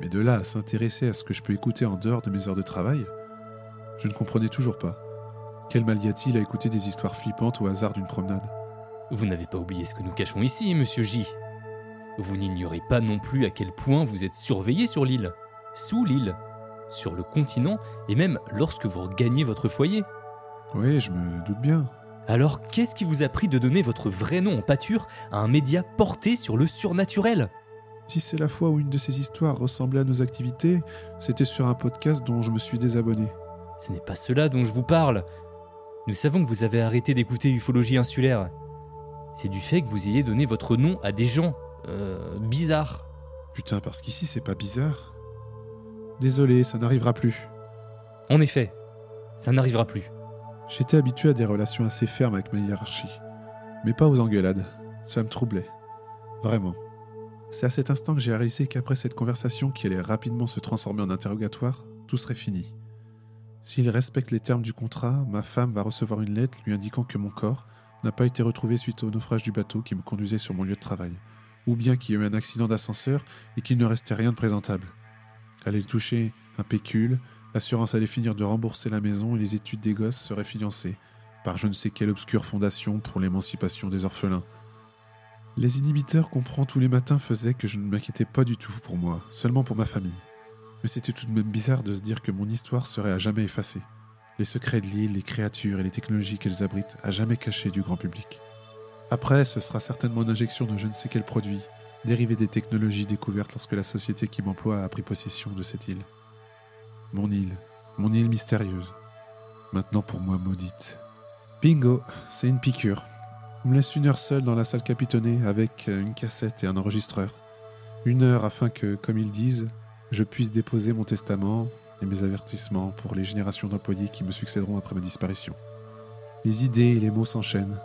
Mais de là à s'intéresser à ce que je peux écouter en dehors de mes heures de travail, je ne comprenais toujours pas. Quel mal y a-t-il à écouter des histoires flippantes au hasard d'une promenade
Vous n'avez pas oublié ce que nous cachons ici, monsieur J. Vous n'ignorez pas non plus à quel point vous êtes surveillé sur l'île, sous l'île, sur le continent et même lorsque vous regagnez votre foyer.
Oui, je me doute bien.
Alors qu'est-ce qui vous a pris de donner votre vrai nom en pâture à un média porté sur le surnaturel?
Si c'est la fois où une de ces histoires ressemblait à nos activités, c'était sur un podcast dont je me suis désabonné.
Ce n'est pas cela dont je vous parle. Nous savons que vous avez arrêté d'écouter ufologie insulaire. C'est du fait que vous ayez donné votre nom à des gens euh, bizarres.
Putain, parce qu'ici c'est pas bizarre. Désolé, ça n'arrivera plus.
En effet, ça n'arrivera plus.
J'étais habitué à des relations assez fermes avec ma hiérarchie, mais pas aux engueulades. Cela me troublait. Vraiment. C'est à cet instant que j'ai réalisé qu'après cette conversation qui allait rapidement se transformer en interrogatoire, tout serait fini. S'il respecte les termes du contrat, ma femme va recevoir une lettre lui indiquant que mon corps n'a pas été retrouvé suite au naufrage du bateau qui me conduisait sur mon lieu de travail, ou bien qu'il y a eu un accident d'ascenseur et qu'il ne restait rien de présentable. Allait toucher un pécule, l'assurance allait finir de rembourser la maison et les études des gosses seraient financées par je ne sais quelle obscure fondation pour l'émancipation des orphelins. Les inhibiteurs qu'on prend tous les matins faisaient que je ne m'inquiétais pas du tout pour moi, seulement pour ma famille. Mais c'était tout de même bizarre de se dire que mon histoire serait à jamais effacée. Les secrets de l'île, les créatures et les technologies qu'elles abritent à jamais cachées du grand public. Après, ce sera certainement une injection de je ne sais quel produit, dérivé des technologies découvertes lorsque la société qui m'emploie a pris possession de cette île. Mon île, mon île mystérieuse. Maintenant pour moi maudite. Bingo, c'est une piqûre. On me laisse une heure seule dans la salle capitonnée avec une cassette et un enregistreur. Une heure afin que, comme ils disent, je puisse déposer mon testament et mes avertissements pour les générations d'employés qui me succéderont après ma disparition. Les idées et les mots s'enchaînent.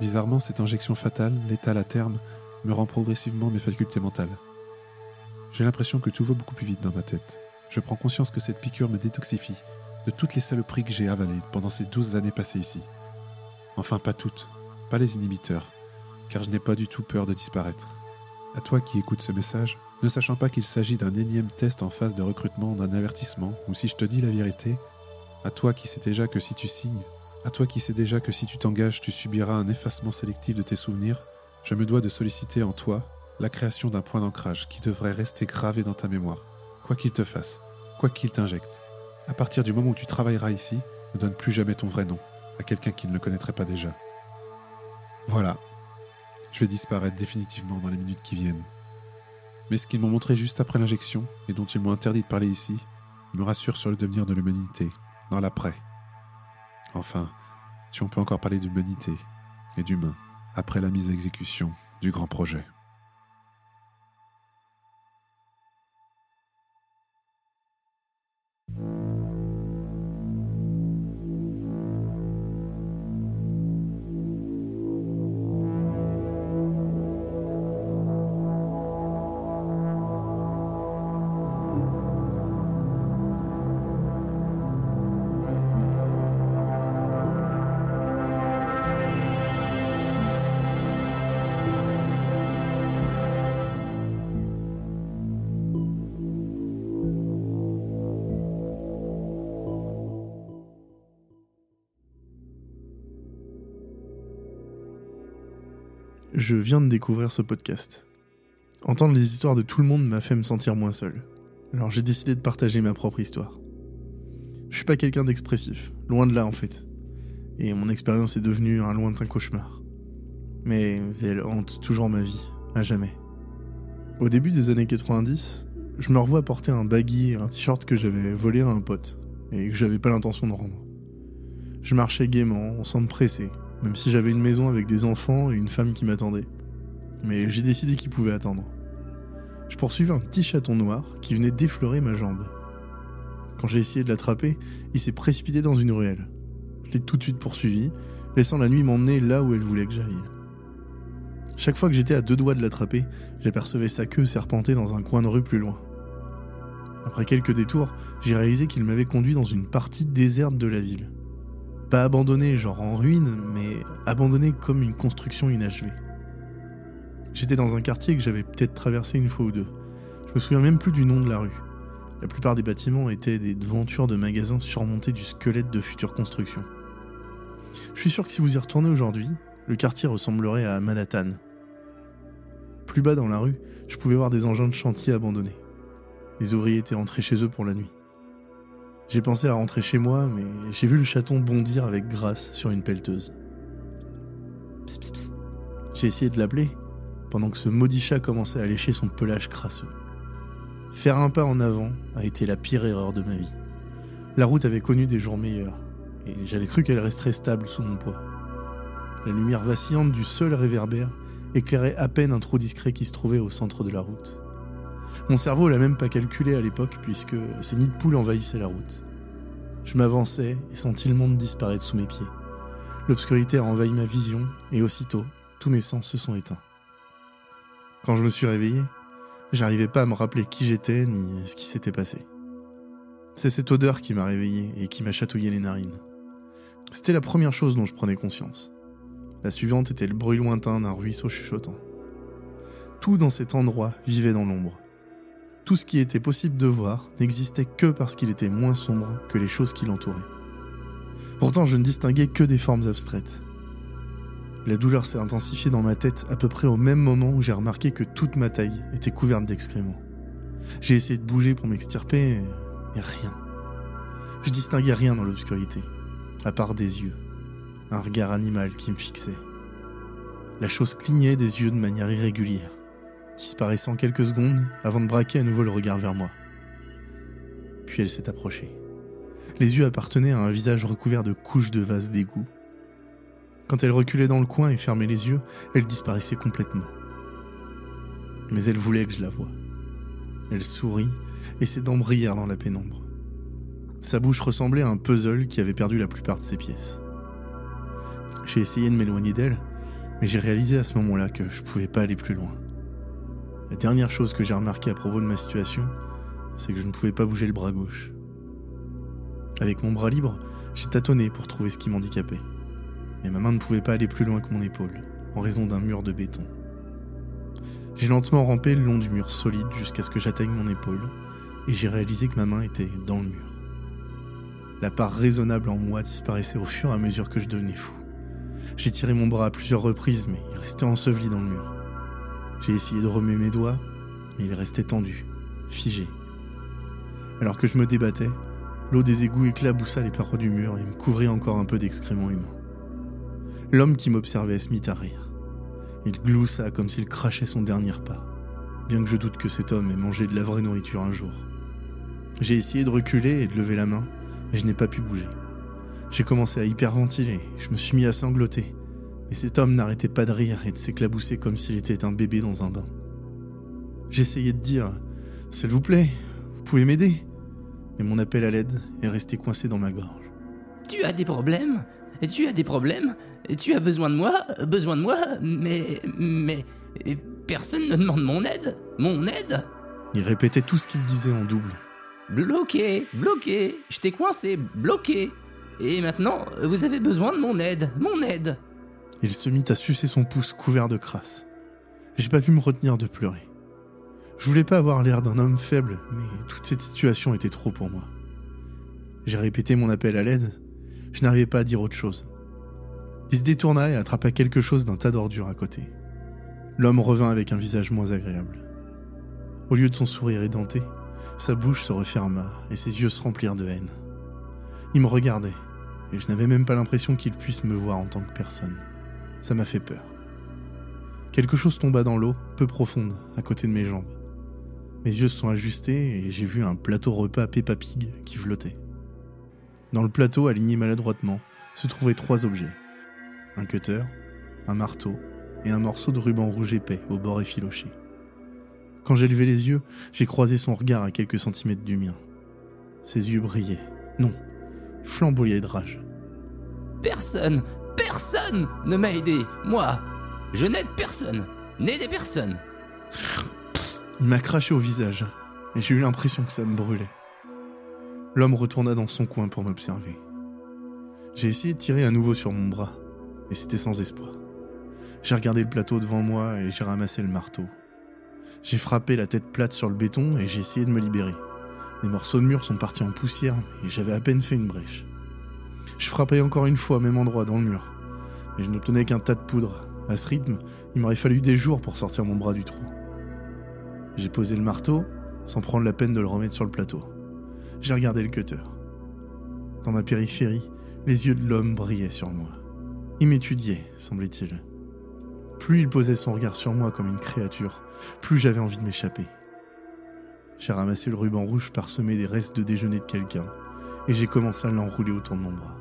Bizarrement, cette injection fatale, létale à terme, me rend progressivement mes facultés mentales. J'ai l'impression que tout va beaucoup plus vite dans ma tête. Je prends conscience que cette piqûre me détoxifie de toutes les saloperies que j'ai avalées pendant ces douze années passées ici. Enfin, pas toutes, pas les inhibiteurs, car je n'ai pas du tout peur de disparaître. À toi qui écoutes ce message, ne sachant pas qu'il s'agit d'un énième test en phase de recrutement, d'un avertissement, ou si je te dis la vérité, à toi qui sais déjà que si tu signes, à toi qui sais déjà que si tu t'engages, tu subiras un effacement sélectif de tes souvenirs, je me dois de solliciter en toi la création d'un point d'ancrage qui devrait rester gravé dans ta mémoire, quoi qu'il te fasse, quoi qu'il t'injecte. À partir du moment où tu travailleras ici, ne donne plus jamais ton vrai nom à quelqu'un qui ne le connaîtrait pas déjà. Voilà. Je vais disparaître définitivement dans les minutes qui viennent. Mais ce qu'ils m'ont montré juste après l'injection, et dont ils m'ont interdit de parler ici, me rassure sur le devenir de l'humanité, dans l'après. Enfin, si on peut encore parler d'humanité et d'humain après la mise à exécution du grand projet.
Je viens de découvrir ce podcast. Entendre les histoires de tout le monde m'a fait me sentir moins seul. Alors j'ai décidé de partager ma propre histoire. Je suis pas quelqu'un d'expressif, loin de là en fait. Et mon expérience est devenue un lointain cauchemar. Mais elle hante toujours ma vie, à jamais. Au début des années 90, je me revois porter un baggy et un t-shirt que j'avais volé à un pote, et que j'avais pas l'intention de rendre. Je marchais gaiement, sans me presser, même si j'avais une maison avec des enfants et une femme qui m'attendait. Mais j'ai décidé qu'il pouvait attendre. Je poursuivais un petit chaton noir qui venait d'effleurer ma jambe. Quand j'ai essayé de l'attraper, il s'est précipité dans une ruelle. Je l'ai tout de suite poursuivi, laissant la nuit m'emmener là où elle voulait que j'aille. Chaque fois que j'étais à deux doigts de l'attraper, j'apercevais sa queue serpenter dans un coin de rue plus loin. Après quelques détours, j'ai réalisé qu'il m'avait conduit dans une partie déserte de la ville. Pas abandonné genre en ruine, mais abandonné comme une construction inachevée. J'étais dans un quartier que j'avais peut-être traversé une fois ou deux. Je me souviens même plus du nom de la rue. La plupart des bâtiments étaient des devantures de magasins surmontés du squelette de futures constructions. Je suis sûr que si vous y retournez aujourd'hui, le quartier ressemblerait à Manhattan. Plus bas dans la rue, je pouvais voir des engins de chantier abandonnés. Les ouvriers étaient rentrés chez eux pour la nuit. J'ai pensé à rentrer chez moi, mais j'ai vu le chaton bondir avec grâce sur une pelleteuse. J'ai essayé de l'appeler, pendant que ce maudit chat commençait à lécher son pelage crasseux. Faire un pas en avant a été la pire erreur de ma vie. La route avait connu des jours meilleurs, et j'avais cru qu'elle resterait stable sous mon poids. La lumière vacillante du seul réverbère éclairait à peine un trou discret qui se trouvait au centre de la route. Mon cerveau l'a même pas calculé à l'époque puisque ces nids de poules envahissaient la route. Je m'avançais et sentis le monde disparaître sous mes pieds. L'obscurité a envahi ma vision et aussitôt, tous mes sens se sont éteints. Quand je me suis réveillé, j'arrivais pas à me rappeler qui j'étais ni ce qui s'était passé. C'est cette odeur qui m'a réveillé et qui m'a chatouillé les narines. C'était la première chose dont je prenais conscience. La suivante était le bruit lointain d'un ruisseau chuchotant. Tout dans cet endroit vivait dans l'ombre. Tout ce qui était possible de voir n'existait que parce qu'il était moins sombre que les choses qui l'entouraient. Pourtant, je ne distinguais que des formes abstraites. La douleur s'est intensifiée dans ma tête à peu près au même moment où j'ai remarqué que toute ma taille était couverte d'excréments. J'ai essayé de bouger pour m'extirper, mais rien. Je distinguais rien dans l'obscurité, à part des yeux, un regard animal qui me fixait. La chose clignait des yeux de manière irrégulière, disparaissant quelques secondes avant de braquer à nouveau le regard vers moi. Puis elle s'est approchée. Les yeux appartenaient à un visage recouvert de couches de vase d'égout. Quand elle reculait dans le coin et fermait les yeux, elle disparaissait complètement. Mais elle voulait que je la voie. Elle sourit et ses dents brillèrent dans la pénombre. Sa bouche ressemblait à un puzzle qui avait perdu la plupart de ses pièces. J'ai essayé de m'éloigner d'elle, mais j'ai réalisé à ce moment-là que je pouvais pas aller plus loin. La dernière chose que j'ai remarqué à propos de ma situation, c'est que je ne pouvais pas bouger le bras gauche. Avec mon bras libre, j'ai tâtonné pour trouver ce qui m'handicapait. Mais ma main ne pouvait pas aller plus loin que mon épaule, en raison d'un mur de béton. J'ai lentement rampé le long du mur solide jusqu'à ce que j'atteigne mon épaule, et j'ai réalisé que ma main était dans le mur. La part raisonnable en moi disparaissait au fur et à mesure que je devenais fou. J'ai tiré mon bras à plusieurs reprises, mais il restait enseveli dans le mur. J'ai essayé de remuer mes doigts, mais il restait tendu, figé. Alors que je me débattais, l'eau des égouts éclaboussa les parois du mur et me couvrit encore un peu d'excréments humains. L'homme qui m'observait se mit à rire. Il gloussa comme s'il crachait son dernier repas, bien que je doute que cet homme ait mangé de la vraie nourriture un jour. J'ai essayé de reculer et de lever la main, mais je n'ai pas pu bouger. J'ai commencé à hyperventiler, je me suis mis à sangloter, et cet homme n'arrêtait pas de rire et de s'éclabousser comme s'il était un bébé dans un bain. J'essayais de dire S'il vous plaît, vous pouvez m'aider Mais mon appel à l'aide est resté coincé dans ma gorge.
Tu as des problèmes Et Tu as des problèmes Et Tu as besoin de moi Besoin de moi Mais. Mais. Personne ne demande mon aide Mon aide
Il répétait tout ce qu'il disait en double.
Bloqué Bloqué Je t'ai coincé Bloqué Et maintenant, vous avez besoin de mon aide Mon aide
Il se mit à sucer son pouce couvert de crasse. J'ai pas pu me retenir de pleurer. Je voulais pas avoir l'air d'un homme faible, mais toute cette situation était trop pour moi. J'ai répété mon appel à l'aide, je n'arrivais pas à dire autre chose. Il se détourna et attrapa quelque chose d'un tas d'ordures à côté. L'homme revint avec un visage moins agréable. Au lieu de son sourire édenté, sa bouche se referma et ses yeux se remplirent de haine. Il me regardait, et je n'avais même pas l'impression qu'il puisse me voir en tant que personne. Ça m'a fait peur. Quelque chose tomba dans l'eau, peu profonde, à côté de mes jambes. Mes yeux se sont ajustés et j'ai vu un plateau repas Peppa Pig qui flottait. Dans le plateau, aligné maladroitement, se trouvaient trois objets. Un cutter, un marteau et un morceau de ruban rouge épais au bord effiloché. Quand j'ai levé les yeux, j'ai croisé son regard à quelques centimètres du mien. Ses yeux brillaient. Non, flamboyaient de rage.
Personne Personne ne m'a aidé Moi Je n'aide personne N'aidez personne
Il m'a craché au visage, et j'ai eu l'impression que ça me brûlait. L'homme retourna dans son coin pour m'observer. J'ai essayé de tirer à nouveau sur mon bras, mais c'était sans espoir. J'ai regardé le plateau devant moi et j'ai ramassé le marteau. J'ai frappé la tête plate sur le béton et j'ai essayé de me libérer. Les morceaux de mur sont partis en poussière et j'avais à peine fait une brèche. Je frappais encore une fois au même endroit dans le mur, mais je n'obtenais qu'un tas de poudre. À ce rythme, il m'aurait fallu des jours pour sortir mon bras du trou. J'ai posé le marteau sans prendre la peine de le remettre sur le plateau. J'ai regardé le cutter. Dans ma périphérie, les yeux de l'homme brillaient sur moi. Il m'étudiait, semblait-il. Plus il posait son regard sur moi comme une créature, plus j'avais envie de m'échapper. J'ai ramassé le ruban rouge parsemé des restes de déjeuner de quelqu'un, et j'ai commencé à l'enrouler autour de mon bras.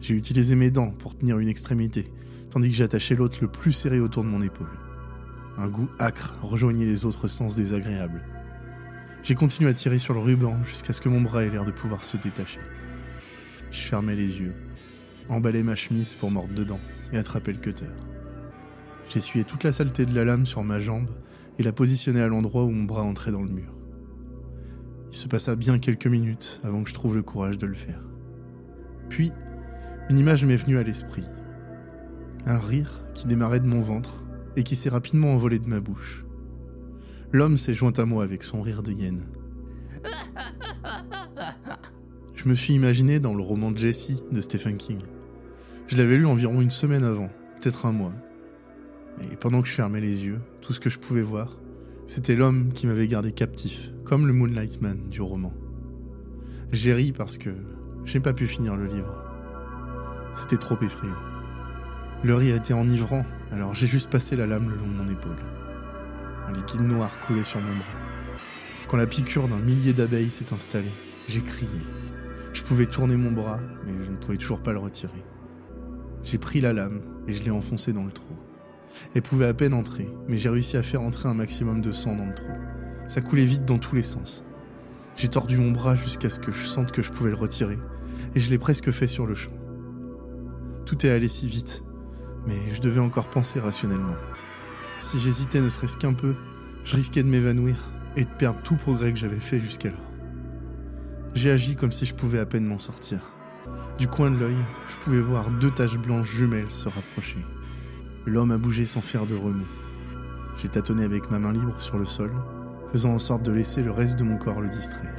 J'ai utilisé mes dents pour tenir une extrémité, tandis que j'attachais l'autre le plus serré autour de mon épaule. Un goût âcre rejoignait les autres sens désagréables. J'ai continué à tirer sur le ruban jusqu'à ce que mon bras ait l'air de pouvoir se détacher. Je fermais les yeux, emballais ma chemise pour mordre dedans et attraper le cutter. J'essuyais toute la saleté de la lame sur ma jambe et la positionnais à l'endroit où mon bras entrait dans le mur. Il se passa bien quelques minutes avant que je trouve le courage de le faire. Puis, une image m'est venue à l'esprit. Un rire qui démarrait de mon ventre et qui s'est rapidement envolé de ma bouche. L'homme s'est joint à moi avec son rire de hyène. Je me suis imaginé dans le roman de Jesse de Stephen King. Je l'avais lu environ une semaine avant, peut-être un mois. Et pendant que je fermais les yeux, tout ce que je pouvais voir, c'était l'homme qui m'avait gardé captif, comme le Moonlight Man du roman. J'ai ri parce que j'ai pas pu finir le livre. C'était trop effrayant. Le rire était enivrant, alors j'ai juste passé la lame le long de mon épaule. Un liquide noir coulait sur mon bras. Quand la piqûre d'un millier d'abeilles s'est installée, j'ai crié. Je pouvais tourner mon bras, mais je ne pouvais toujours pas le retirer. J'ai pris la lame et je l'ai enfoncée dans le trou. Elle pouvait à peine entrer, mais j'ai réussi à faire entrer un maximum de sang dans le trou. Ça coulait vite dans tous les sens. J'ai tordu mon bras jusqu'à ce que je sente que je pouvais le retirer, et je l'ai presque fait sur le champ. Tout est allé si vite, mais je devais encore penser rationnellement. Si j'hésitais ne serait-ce qu'un peu, je risquais de m'évanouir et de perdre tout progrès que j'avais fait jusqu'alors. J'ai agi comme si je pouvais à peine m'en sortir. Du coin de l'œil, je pouvais voir deux taches blanches jumelles se rapprocher. L'homme a bougé sans faire de remous. J'ai tâtonné avec ma main libre sur le sol, faisant en sorte de laisser le reste de mon corps le distraire.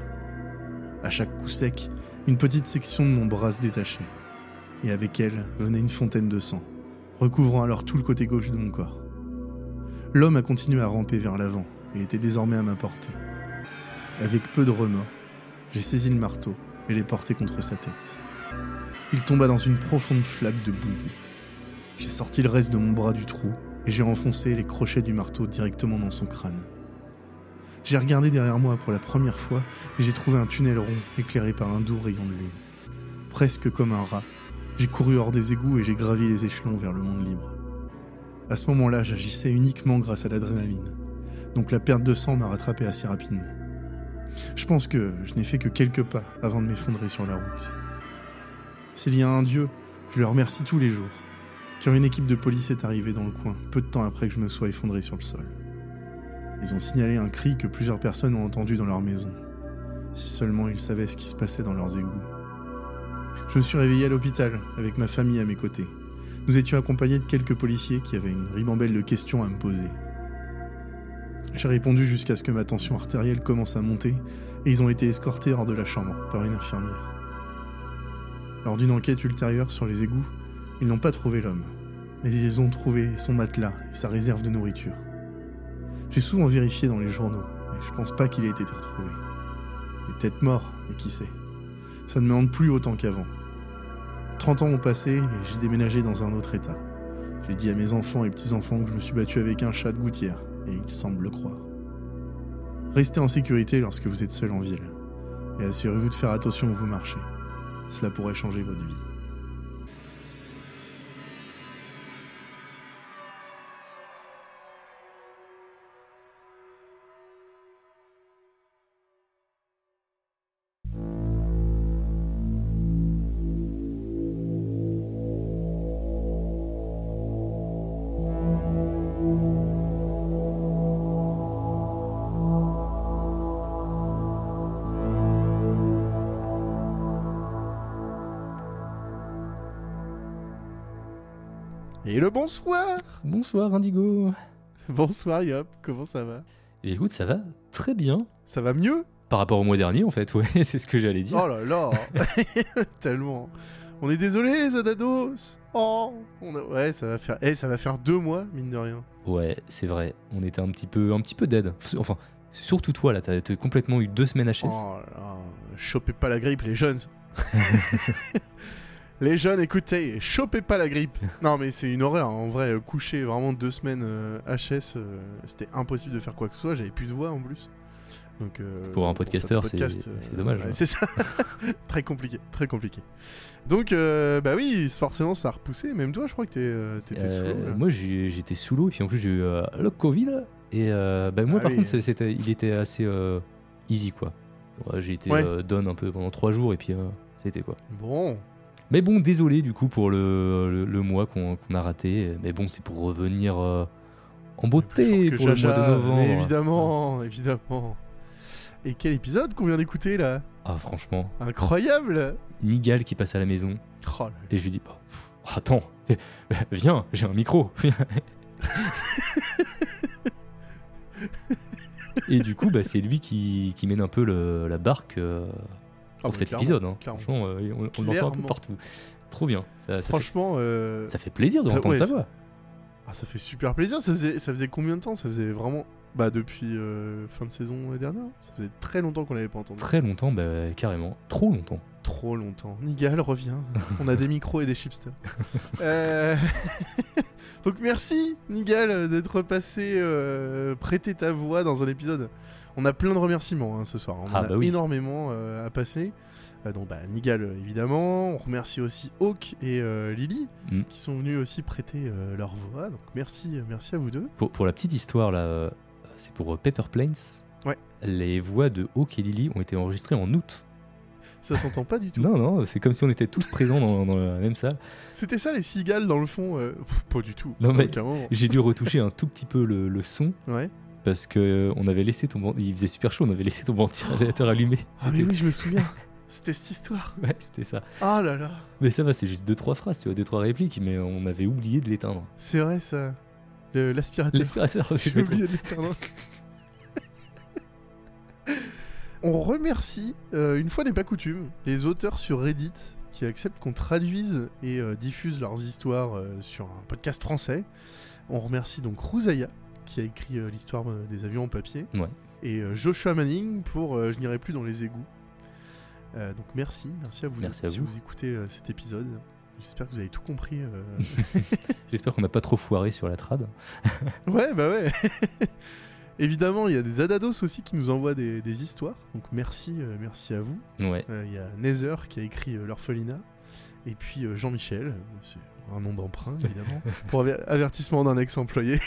À chaque coup sec, une petite section de mon bras se détachait, et avec elle venait une fontaine de sang, recouvrant alors tout le côté gauche de mon corps. L'homme a continué à ramper vers l'avant et était désormais à ma portée. Avec peu de remords, j'ai saisi le marteau et l'ai porté contre sa tête. Il tomba dans une profonde flaque de bouillie. J'ai sorti le reste de mon bras du trou et j'ai enfoncé les crochets du marteau directement dans son crâne. J'ai regardé derrière moi pour la première fois et j'ai trouvé un tunnel rond éclairé par un doux rayon de lune. Presque comme un rat, j'ai couru hors des égouts et j'ai gravi les échelons vers le monde libre. À ce moment-là, j'agissais uniquement grâce à l'adrénaline, donc la perte de sang m'a rattrapé assez rapidement. Je pense que je n'ai fait que quelques pas avant de m'effondrer sur la route. S'il y a un Dieu, je le remercie tous les jours, car une équipe de police est arrivée dans le coin peu de temps après que je me sois effondré sur le sol. Ils ont signalé un cri que plusieurs personnes ont entendu dans leur maison. Si seulement ils savaient ce qui se passait dans leurs égouts. Je me suis réveillé à l'hôpital, avec ma famille à mes côtés. Nous étions accompagnés de quelques policiers qui avaient une ribambelle de questions à me poser. J'ai répondu jusqu'à ce que ma tension artérielle commence à monter et ils ont été escortés hors de la chambre par une infirmière. Lors d'une enquête ultérieure sur les égouts, ils n'ont pas trouvé l'homme, mais ils ont trouvé son matelas et sa réserve de nourriture. J'ai souvent vérifié dans les journaux, mais je pense pas qu'il ait été retrouvé. Il est peut-être mort, mais qui sait? Ça ne me hante plus autant qu'avant. 30 ans ont passé et j'ai déménagé dans un autre état. J'ai dit à mes enfants et petits-enfants que je me suis battu avec un chat de gouttière, et ils semblent le croire. Restez en sécurité lorsque vous êtes seul en ville, et assurez-vous de faire attention où vous marchez. Cela pourrait changer votre vie. Et le bonsoir
Bonsoir Indigo.
Bonsoir Yop, comment ça va?
Et écoute, ça va très bien.
Ça va mieux?
Par rapport au mois dernier, en fait, ouais, c'est ce que j'allais dire.
Oh là là Tellement On est désolé les Adados Oh on a- Ouais, ça va faire... Eh, ça va faire deux mois, mine de rien.
Ouais, c'est vrai. On était un petit peu, un petit peu dead. Enfin, surtout toi là, t'as t'as complètement eu deux semaines HS.
Oh là là, chopez pas la grippe les jeunes Les jeunes, écoutez, chopez pas la grippe. Non, mais c'est une horreur. En vrai, euh, coucher vraiment deux semaines euh, HS, euh, c'était impossible de faire quoi que ce soit. J'avais plus de voix en plus. Donc, euh,
Pour un podcasteur, c'est-
podcast,
dommage,
ouais,
hein.
c'est ça. très compliqué, très compliqué. Donc, bah oui, forcément, ça a repoussé. Même toi, je crois que t'étais sous l'eau,
moi j'étais sous l'eau et puis en plus j'ai eu le Covid et bah, moi
Ah
par
oui.
contre c'était, il était assez easy quoi. J'ai été
Ouais.
down un peu pendant trois jours et puis c'était quoi.
Bon,
Mais bon désolé du coup pour le, le, le mois qu'on, a raté. Mais bon c'est pour revenir euh, en beauté pour le mois de novembre.
évidemment, évidemment. Et quel épisode qu'on vient d'écouter là?
Ah franchement,
Incroyable
Nigal qui passe à la maison
Oh là
et je lui dis bah, pff, attends viens j'ai un micro. Et du coup, bah, c'est lui qui, qui mène un peu le- la barque euh, pour cet épisode. hein. Franchement, euh, on, on l'entend un peu
Clairement.
partout. Trop bien. Ça, ça, fait,
Franchement, euh,
ça fait plaisir de
ça-
entendre
ouais,
sa voix.
ah, ça fait super plaisir. Ça faisait, ça faisait combien de temps? Ça faisait vraiment. Bah, depuis euh, fin de saison dernière. Ça faisait très longtemps qu'on l'avait pas entendu.
Très longtemps, bah, carrément. Trop longtemps.
Trop longtemps. Nigal revient. On a des micros et des chipsters. Donc merci Nigal d'être passé prêter ta voix dans un épisode. On a plein de remerciements hein, ce soir. On
Ah,
a
bah oui.
énormément euh, à passer. Euh, donc bah, Nigal euh, évidemment. On remercie aussi Hawk et Lily
Mm.
qui sont venus aussi prêter leur voix. Donc merci, merci à vous deux.
Pour, pour la petite histoire, là, c'est pour Pepper Planes.
Ouais.
Les voix de Hawk et Lily ont été enregistrées en août.
Ça s'entend pas du tout.
Non, non, c'est comme si on était tous présents dans, dans la même salle.
C'était ça les cigales dans le fond euh, pff, Pas du tout.
Non, mais-. J'ai dû retoucher un tout petit peu le, le son
Ouais.
Parce que euh, on avait laissé ton il faisait super chaud, on avait laissé ton ventilateur allumé.
Ah mais oui, je me souviens. C'était cette histoire.
Ouais, c'était ça.
Ah là là.
Mais ça va, c'est juste deux trois phrases, tu vois, deux trois répliques, mais on avait oublié de l'éteindre.
C'est vrai ça. L'aspirateur.
L'aspirateur.
J'ai oublié de l'éteindre. On remercie, euh, une fois n'est pas coutume, les auteurs sur Reddit qui acceptent qu'on traduise et euh, diffuse leurs histoires euh, sur un podcast français. On remercie donc Rousaya qui a écrit euh, l'histoire euh, des avions en papier.
Ouais.
Et euh, Joshua Manning pour euh, Je n'irai plus dans les égouts. Euh, donc merci, merci à vous
Merci à
si
vous.
vous écoutez euh, cet épisode. J'espère que vous avez tout compris. euh,
J'espère qu'on n'a pas trop foiré sur la trad.
Ouais, bah ouais. Évidemment, il y a des Adados aussi qui nous envoient des, des histoires. Donc merci, euh, merci à vous.
Ouais.
Euh, Il y a Nether qui a écrit euh, L'orphelinat. Et puis euh, Jean-Michel, euh, c'est un nom d'emprunt évidemment, pour aver- avertissement d'un ex-employé.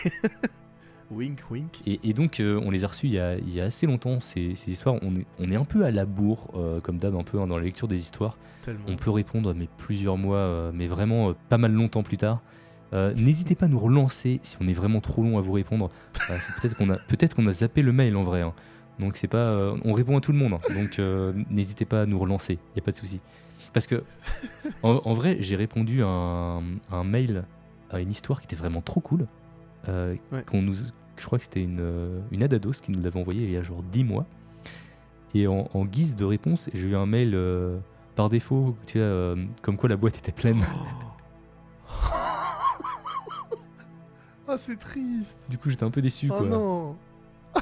Wink, wink.
Et, et donc, euh, on les a reçus il y a, il y a assez longtemps, ces, ces histoires. On est, on est un peu à la bourre, euh, comme d'hab, un peu hein, dans la lecture des histoires.
Tellement.
On peut répondre, mais plusieurs mois, euh, mais vraiment pas mal longtemps plus tard. N'hésitez pas à nous relancer si on est vraiment trop long à vous répondre. C'est peut-être qu'on a, qu'on a zappé le mail en vrai. hein. Donc c'est pas, on répond à tout le monde. hein. Donc n'hésitez pas à nous relancer. Y a pas de souci. Parce que en, en vrai, j'ai répondu à un, à un mail à une histoire qui était vraiment trop cool. euh,
Ouais.
qu'on nous, je crois que c'était une, euh, une Adados qui nous l'avait envoyé il y a genre 10 mois. Et en, en guise de réponse, j'ai eu un mail euh, par défaut, tu vois, euh, comme quoi la boîte était pleine.
Ah, c'est triste.
Du coup, j'étais un peu déçu.
Oh
quoi.
non.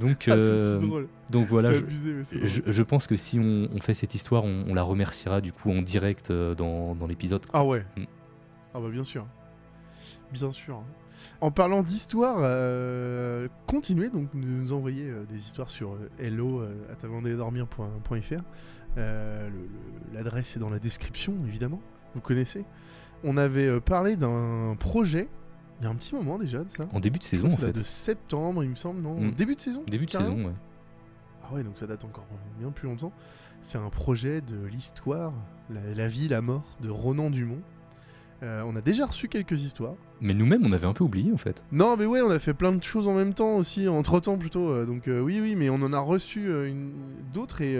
Donc,
Ah, si drôle.
donc voilà, je,
abusé,
je- je pense que si on, on fait cette histoire, on, on la remerciera du coup en direct dans, dans l'épisode.
Ah ouais.
Mm.
Ah bah bien sûr. Bien sûr. En parlant d'histoire, euh, continuez donc de nous envoyer euh, des histoires sur euh, hello euh, L'adresse est dans la description, évidemment. Vous connaissez. On avait parlé d'un projet il y a un petit moment déjà de ça.
En début de saison, en
ça
fait.
de septembre, il me semble, non
Mm.
Début de saison
Début de saison, ouais.
Ah ouais, donc ça date encore bien plus longtemps. C'est un projet de l'histoire, la, la vie, la mort de Ronan Dumont. Euh, on a déjà reçu quelques histoires.
Mais nous-mêmes, on avait un peu oublié en fait.
Non, mais ouais, on a fait plein de choses en même temps aussi, entre temps plutôt. euh, donc euh, oui, oui, mais on en a reçu une- d'autres et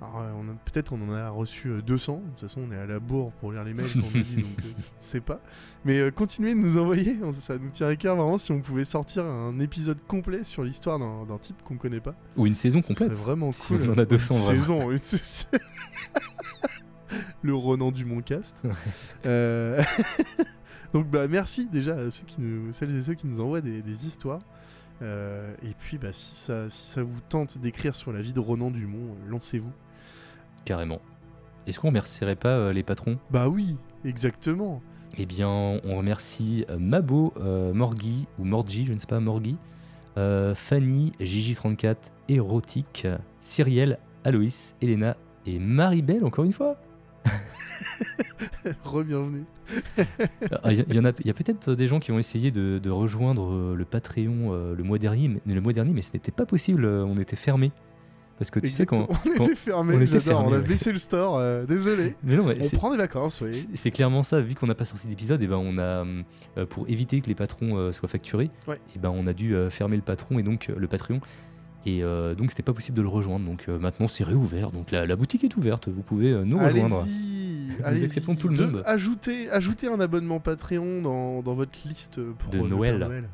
alors, on a- peut-être on en a reçu euh, 200. De toute façon, on est à la bourre pour lire les mails qu'on nous dit, donc on sait pas. Mais continuez de nous envoyer, ça nous tient à cœur vraiment si on pouvait sortir un épisode complet sur l'histoire d'un type qu'on connaît pas.
Ou une saison complète.
vraiment
Si
cool.
on en a 200
Une
vraiment.
saison, une saison. Le Ronan du Montcast. Euh, Donc bah merci déjà à ceux qui nous, celles et ceux qui nous envoient des, des histoires. Euh, et puis bah si ça, si ça vous tente d'écrire sur la vie de Ronan Dumont, euh, lancez-vous.
Carrément. Est-ce qu'on remercierait pas euh, les patrons?
Bah oui, exactement.
Eh bien, on remercie Mabo, Morgi, ou Morgi, je ne sais pas, Morgi, euh, Fanny, Gigi34, Érotique, Cyrielle, Aloïs, Elena et Maribel, encore une fois.
Re-bienvenue.
Ah, Il y, y en a, y a peut-être des gens qui ont essayé de, de rejoindre euh, le Patreon euh, le mois dernier, mais, le mois dernier, mais ce n'était pas possible, euh, on était fermé. Parce que tu sais quand,
on était fermé,
on était fermé,
on a
ouais.
baissé le store, euh, désolé.
Mais non, mais
On prend des vacances, oui.
C'est clairement ça, vu qu'on n'a pas sorti d'épisode, et ben on a euh, pour éviter que les patrons euh, soient facturés,
Ouais.
et ben on a dû euh, fermer le patron et donc euh, le Patreon. Et euh, donc c'était pas possible de le rejoindre. Donc euh, maintenant c'est réouvert. Donc la, la boutique est ouverte. Vous pouvez euh, nous rejoindre. Nous acceptons tout le
De-
monde.
Ajoutez, ajoutez un abonnement Patreon dans, dans votre liste pour
De Noël.
Noël.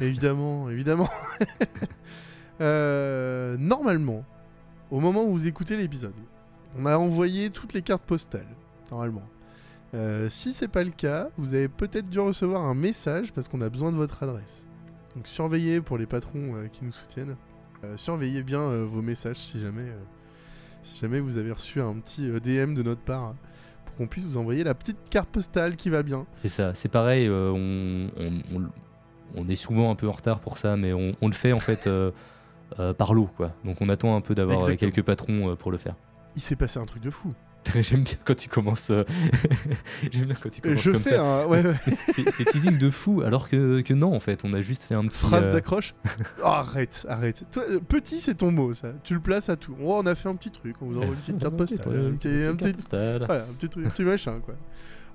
évidemment, évidemment. Euh, normalement, au moment où vous écoutez l'épisode, on a envoyé toutes les cartes postales. Normalement. Si c'est pas le cas, vous avez peut-être dû recevoir un message parce qu'on a besoin de votre adresse. Donc surveillez pour les patrons qui nous soutiennent. Euh, surveillez bien euh, vos messages si jamais, euh, si jamais vous avez reçu un petit DM de notre part hein, pour qu'on puisse vous envoyer la petite carte postale qui va bien.
C'est ça. C'est pareil. on, on- on- on est souvent un peu en retard pour ça, mais on, le fait en fait par lot, quoi. Donc on attend un peu d'avoir quelques patrons pour le faire.
Il s'est passé un truc de fou.
J'aime bien quand tu commences. euh, J'aime bien quand tu commences
Je
comme
fais
ça.
un ouais, ouais,
C'est teasing de fou, alors que, que non, en fait, on a juste fait un petit.
phrase
euh,
d'accroche. Oh, arrête, arrête. Toi, euh, petit, c'est ton mot, ça. Tu le places à tout. Oh, on a fait un petit truc. On vous envoie une petite carte postale. un petit, un petit-. Voilà, un petit truc, un petit machin, quoi.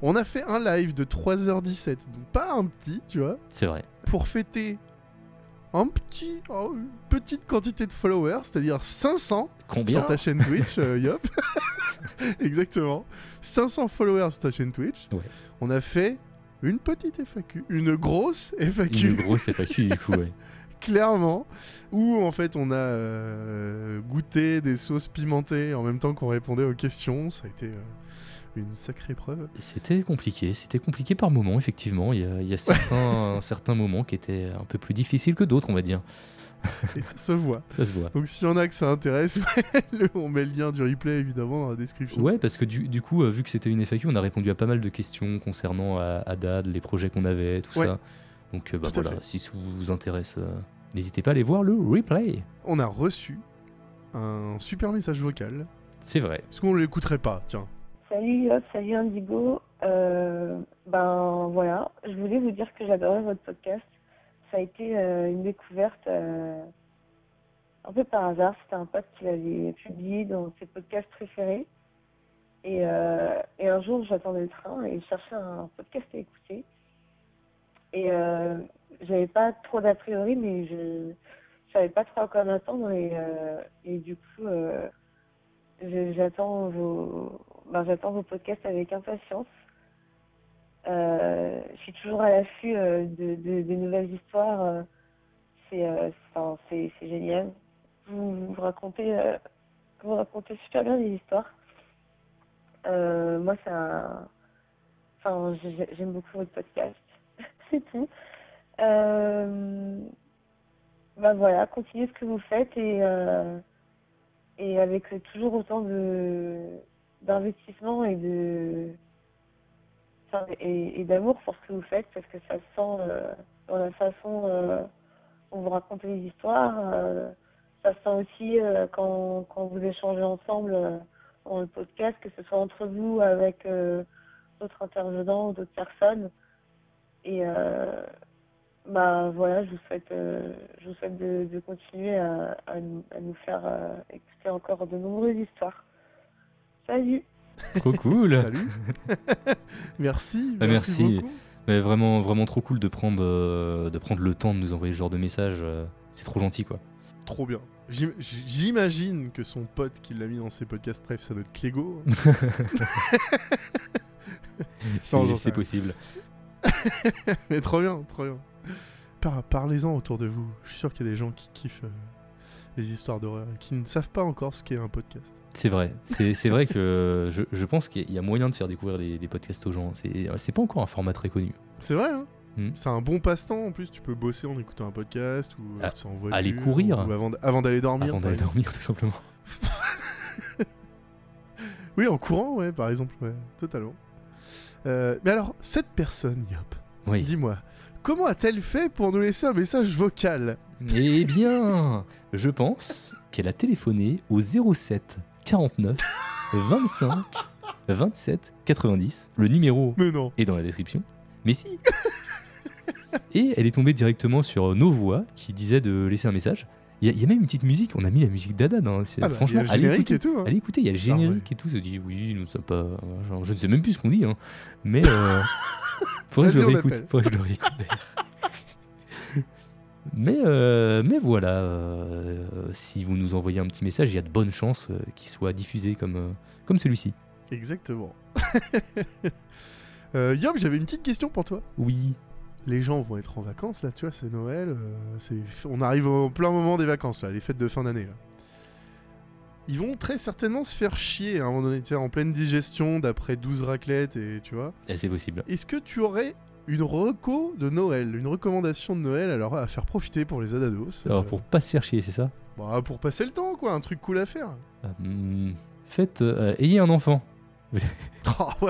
On a fait un live de 3h17, donc pas un petit, tu vois,
C'est vrai.
pour fêter un petit, une petite quantité de followers, c'est-à-dire 500
Combien
sur ta chaîne Twitch, euh, Yop. Exactement. 500 followers sur ta chaîne Twitch.
Ouais.
On a fait une petite FAQ, une grosse FAQ.
Une grosse FAQ du coup, ouais.
clairement, où en fait on a euh, goûté des sauces pimentées en même temps qu'on répondait aux questions. Ça a été euh, une sacrée épreuve.
C'était compliqué, c'était compliqué par moments, effectivement. Il y a, il y a certains, certains moments qui étaient un peu plus difficiles que d'autres, on va dire.
Et ça se voit.
Ça se voit.
Donc s'il y en a que ça intéresse, le- on met le lien du replay évidemment dans la description.
Ouais, parce que du, du coup, euh, vu que c'était une FAQ, on a répondu à pas mal de questions concernant euh, Haddad, les projets qu'on avait, tout
Ouais.
ça. Donc euh, bah,
Tout
voilà, si ça vous intéresse, euh, n'hésitez pas à aller voir le replay.
On a reçu un super message vocal.
C'est vrai.
Est-ce qu'on l'écouterait pas Tiens.
Salut Yop, salut Indigo. Euh, ben voilà, je voulais vous dire que j'adorais votre podcast. Ça a été euh, une découverte euh, un peu par hasard. C'était un pote qui l'avait publié dans ses podcasts préférés. Et, et un jour, j'attendais le train et je cherchais un podcast à écouter. Et j'avais pas trop d'a priori, mais je, je savais pas trop à quoi m'attendre. Et, du coup, j'attends vos, ben, j'attends vos podcasts avec impatience. Euh, je suis toujours à l'affût euh, de, de, de nouvelles histoires. euh, c'est, c'est, génial. Vous, vous racontez, vous racontez super bien des histoires. Moi, un, enfin, j'ai- j'aime beaucoup votre podcast. c'est tout. Ben voilà, continuez ce que vous faites et et avec toujours autant de d'investissement et de et, d'amour pour ce que vous faites parce que ça se sent euh, dans la façon euh, dont vous racontez les histoires euh, ça se sent aussi euh, quand, quand vous échangez ensemble dans le podcast que ce soit entre vous avec d'autres intervenants ou d'autres personnes et bah voilà, je vous souhaite, je vous souhaite de, de continuer à, à, nous, à nous faire écouter encore de nombreuses histoires. Salut
Trop cool.
Salut. merci.
Ah, merci.
beaucoup.
Mais vraiment, vraiment trop cool de prendre, euh, de prendre le temps de nous envoyer ce genre de message. euh, c'est trop gentil, quoi.
Trop bien. J'im- J'imagine que son pote qui l'a mis dans ses podcasts, bref, ça doit être Clégo.
C'est
Non, j'en sais
c'est
rien.
possible.
Mais trop bien, trop bien. Par- Parlez-en autour de vous. Je suis sûr qu'il y a des gens qui kiffent euh, les histoires d'horreur et qui ne savent pas encore ce qu'est un podcast.
C'est vrai. C'est vrai que je, je pense qu'il y a moyen de faire découvrir les, les podcasts aux gens. C'est pas encore un format très connu.
C'est vrai, hein
Hmm.
C'est un bon passe-temps en plus. Tu peux bosser en écoutant un podcast ou
Ah,
en voiture,
aller courir.
ou avant, d'aller dormir.
Avant d'aller dormir, tout simplement.
Oui, en courant, ouais, par exemple, ouais, totalement. Euh, mais alors, cette personne, Yop,
Oui.
dis-moi, comment a-t-elle fait pour nous laisser un message vocal?
Eh bien, je pense qu'elle a téléphoné au 07 49 25 27 90. Le numéro
Mais non.
est dans la description. Mais si Et elle est tombée directement sur nos voix qui disaient de laisser un message. Il y, a- il y a même une petite musique, on a mis la musique d'Adan. hein.
Ah bah,
Franchement,
il y a le
allez
générique
écouter,
et tout, hein.
allez écouter, il y a le générique et tout. Ça dit oui, nous sommes pas. genre, je ne sais même plus ce qu'on dit. hein. Mais euh, faudrait, que je le réécoute,
appelle.
faudrait que je le réécoute d'ailleurs. Mais, euh, mais voilà, euh, si vous nous envoyez un petit message, il y a de bonnes chances euh, qu'il soit diffusé comme, comme celui-ci.
Exactement. Yop, j'avais une petite question pour toi.
Oui.
Les gens vont être en vacances, là, tu vois, c'est Noël. on arrive au plein moment des vacances, là, les fêtes de fin d'année. là. Ils vont très certainement se faire chier à un moment donné, tu sais, en pleine digestion, d'après 12 raclettes, et tu vois.
Et c'est possible.
Est-ce que tu aurais une reco de Noël, une recommandation de Noël alors à faire profiter pour les Adados
Alors
euh,
pour pas se faire chier, c'est ça?
bah, pour passer le temps, quoi, un truc cool à faire.
Euh, hmm, Faites, euh, ayez un enfant.
Oh.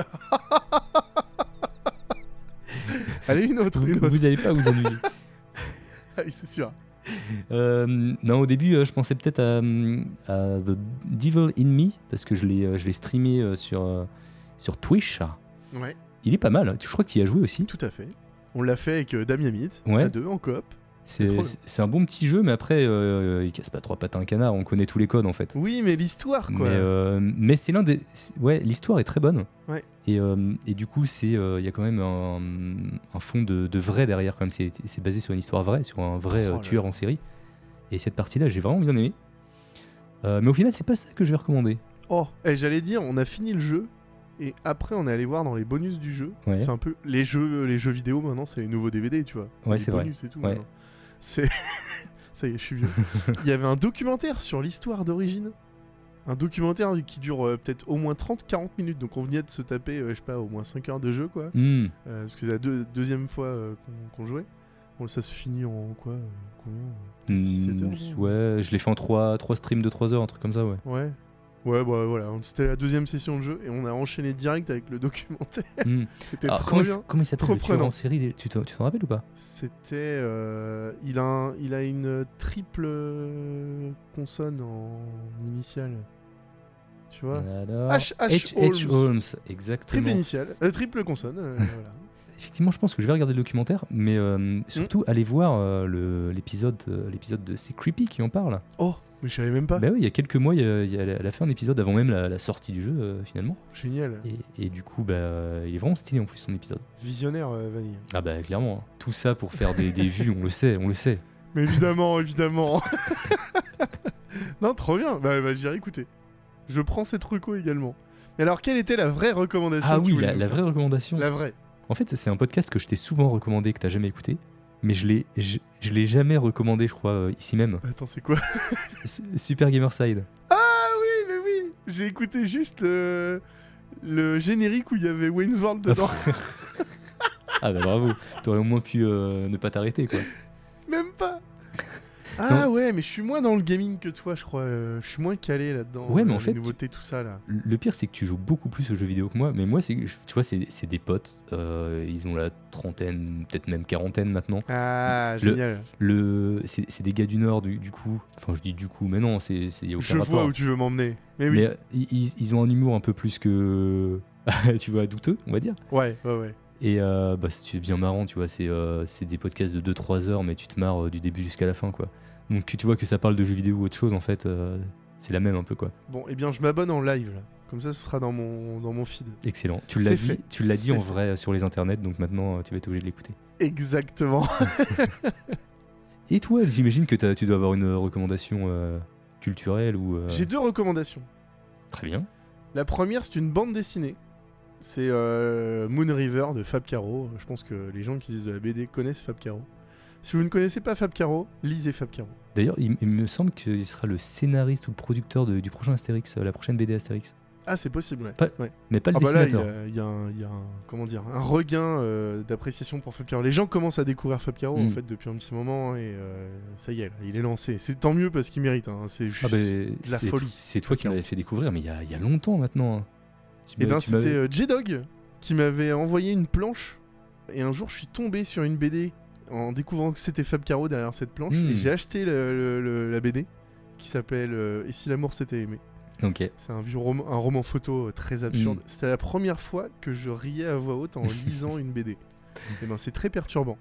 Allez, une autre, une autre.
Vous n'allez pas vous ennuyer.
Ah oui, c'est sûr.
Euh, non, au début, euh, je pensais peut-être à, à The Devil in Me, parce que je l'ai euh, je l'ai streamé sur, sur Twitch.
Ouais,
Il est pas mal, je crois que tu y as joué aussi.
tout à fait. On l'a fait avec Damien
Ouais.
à deux, en coop.
C'est un bon petit jeu, mais après, euh, il casse pas trois pattes à un canard, on connaît tous les codes en fait.
Oui, mais l'histoire, quoi.
Mais, euh, mais c'est l'un des. Ouais, l'histoire est très bonne.
Ouais.
Et, euh, et du coup, c'est il y a quand même un, un fond de, de vrai derrière. Quand même, c'est basé sur une histoire vraie, sur un vrai
Oh
tueur en série. Et cette partie-là, j'ai vraiment bien aimé. Mais au final, c'est pas ça que je vais recommander.
Oh, et j'allais dire, on a fini le jeu. Et après, on est allé voir dans les bonus du jeu.
Ouais.
C'est un peu les jeux, les jeux vidéo maintenant, c'est les nouveaux DVD, tu vois.
Ouais, c'est vrai.
et tout.
Ouais.
C'est. Ça y est, je suis vieux. Il y avait un documentaire sur l'histoire d'origine. Un documentaire qui dure euh, peut-être au moins 30-40 minutes. Donc on venait de se taper, euh, je sais pas, au moins 5 heures de jeu, quoi.
Hmm.
Euh, parce que c'est la deux- deuxième fois qu'on jouait. Bon, ça se finit en quoi Combien Six, sept
Hmm,
heures,
ouais, je l'ai fait en 3, trois streams de 3 heures, un truc comme ça, ouais.
Ouais. Ouais, bah voilà, c'était la deuxième session de jeu et on a enchaîné direct avec le documentaire.
Hmm.
C'était trop
comment, il,
bien.
s- comment il s'appelle en série des- Tu t'en rappelles ou pas?
C'était. euh, il, a un- il a une triple consonne en initiale. Tu vois?
Alors,
H. H.
H. H.
Holmes.
Holmes, exactement.
Triple initiale. euh, triple consonne. euh, voilà.
Effectivement, je pense que je vais regarder le documentaire, mais euh, surtout aller voir euh, l'épisode euh, l'épisode de C'est Creepy qui en parle.
Oh, mais je savais même pas.
Bah oui, il y a quelques mois, il y a- il y a- elle a fait un épisode avant même la, la sortie du jeu, euh, finalement.
Génial.
Et, et du coup, bah, euh, il est vraiment stylé en plus son épisode.
Visionnaire, euh, Vanille.
Ah bah clairement, hein. tout ça pour faire des, des vues, on le sait, on le sait.
Mais évidemment, évidemment. non, trop bien. Bah, bah j'irai écouter. Je prends cette reco également. Mais alors, quelle était la vraie recommandation
Ah
que tu
oui,
voulais
la,
nous
la
faire
vraie recommandation.
La vraie.
En fait, c'est un podcast que je t'ai souvent recommandé, que t'as jamais écouté, mais je l'ai, je, je l'ai jamais recommandé, je crois, euh, ici même.
Attends, c'est quoi
Super Gamerside.
Ah oui, mais oui J'ai écouté juste le... le générique où il y avait Wayne's World dedans.
Ah bah bravo, t'aurais au moins pu euh, ne pas t'arrêter quoi.
Ah ouais, mais je suis moins dans le gaming que toi, je crois. euh, je suis moins calé là-dedans.
Ouais, mais
euh,
en
les
fait,
nouveautés, tout ça, là.
Le pire, c'est que tu joues beaucoup plus aux jeux vidéo que moi, mais moi, c'est, tu vois, c'est, c'est des potes, euh, ils ont la trentaine, peut-être même quarantaine maintenant.
Ah,
Le-
génial.
Le, c'est, des gars du Nord, du, du coup. Enfin, je dis du coup, mais non, c'est, aucun
Je
rapport.
vois où tu veux m'emmener. Mais oui.
Mais euh, ils, ils ont un humour un peu plus que, tu vois, douteux, on va dire.
Ouais, ouais, ouais.
Et euh, bah, c'est bien marrant, tu vois, c'est, euh, c'est des podcasts de 2-3 heures, mais tu te marres euh, du début jusqu'à la fin, quoi. Donc tu vois que ça parle de jeux vidéo ou autre chose, en fait, c'est la même un peu, quoi.
Bon, eh bien, je m'abonne en live, là. Comme ça, ce sera dans mon, dans mon feed.
Excellent. Tu l'as dit, tu l'as dit en
fait.
vrai sur les internets, donc maintenant tu vas être obligé de l'écouter.
Exactement.
Et toi, j'imagine que tu dois avoir une recommandation culturelle ou.
J'ai deux recommandations.
Très bien.
La première, c'est une bande dessinée. C'est euh, Moon River de Fab Caro. Je pense que les gens qui lisent de la BD connaissent Fab Caro. Si vous ne connaissez pas Fab Caro, lisez Fab Caro.
D'ailleurs, il, il me semble qu'il sera le scénariste ou le producteur de- du prochain Astérix, euh, la prochaine BD Astérix.
Ah, c'est possible, ouais.
Pas-
Ouais.
Mais pas le
Ah bah là, il y
dessinateur.
a- il y, a un- il y a un, comment dire, un regain euh, d'appréciation pour Fab Caro. Les gens commencent à découvrir Fab Caro en
Mm.
fait depuis un petit moment et euh, ça y est, là, il est lancé. C'est tant mieux parce qu'il mérite. hein. C'est juste
Ah bah,
de la folie.
C'est toi qui m'avais fait découvrir, mais il y a, il y a longtemps maintenant. hein. M'as-
ben c'était euh, J-Dog qui m'avait envoyé une planche et un jour je suis tombé sur une BD en découvrant que c'était Fab Caro derrière cette planche
Hmm.
et j'ai acheté le- le- le- la BD qui s'appelle euh, Et si l'amour s'était aimé.
Ok.
C'est un vieux roman, un roman photo euh, très absurde.
Hmm.
C'était la première fois que je riais à voix haute en lisant une BD. Et ben c'est très perturbant.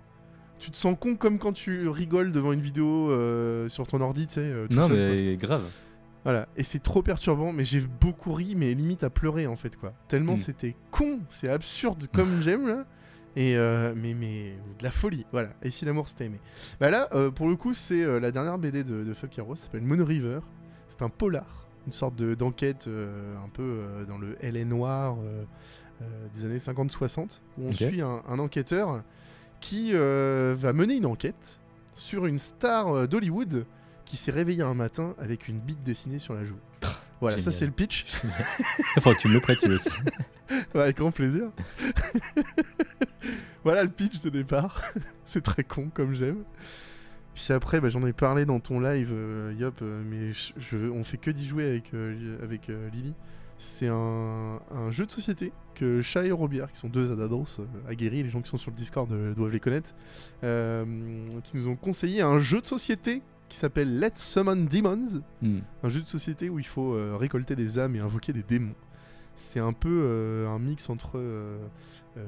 Tu te sens con comme quand tu rigoles devant une vidéo euh, sur ton ordi, tu sais. euh,
Non,
seul, quoi.
mais grave.
Voilà, et c'est trop perturbant, mais j'ai beaucoup ri, mais limite à pleurer en fait, quoi. Tellement
Mm.
c'était con, c'est absurde comme j'aime, là. Et euh, mais, mais de la folie, voilà. Et si l'amour s'était aimé. Bah là, euh, pour le coup, c'est euh, la dernière BD de, de Fab Caro, ça s'appelle Moon River. C'est un polar, une sorte de- d'enquête un peu dans le LA noir des années 50-60, où on suit un, un enquêteur qui va mener une enquête sur une star d'Hollywood qui s'est réveillé un matin avec une bite dessinée sur la joue. Voilà, ça c'est le pitch.
Il faudra que tu me le prêtes celui aussi.
Ouais, avec grand plaisir. voilà le pitch de départ. c'est très con comme j'aime. Puis après, bah, j'en ai parlé dans ton live, euh, Yop, euh, mais je, je- on fait que d'y jouer avec, euh, avec Lily. C'est un, un jeu de société que Chat et Robière, qui sont deux Adados euh, aguerris, les gens qui sont sur le Discord doivent les connaître, qui nous ont conseillé un jeu de société qui s'appelle Let's Summon Demons.
Hmm.
Un jeu de société où il faut euh, récolter des âmes et invoquer des démons. C'est un peu euh, un mix entre euh,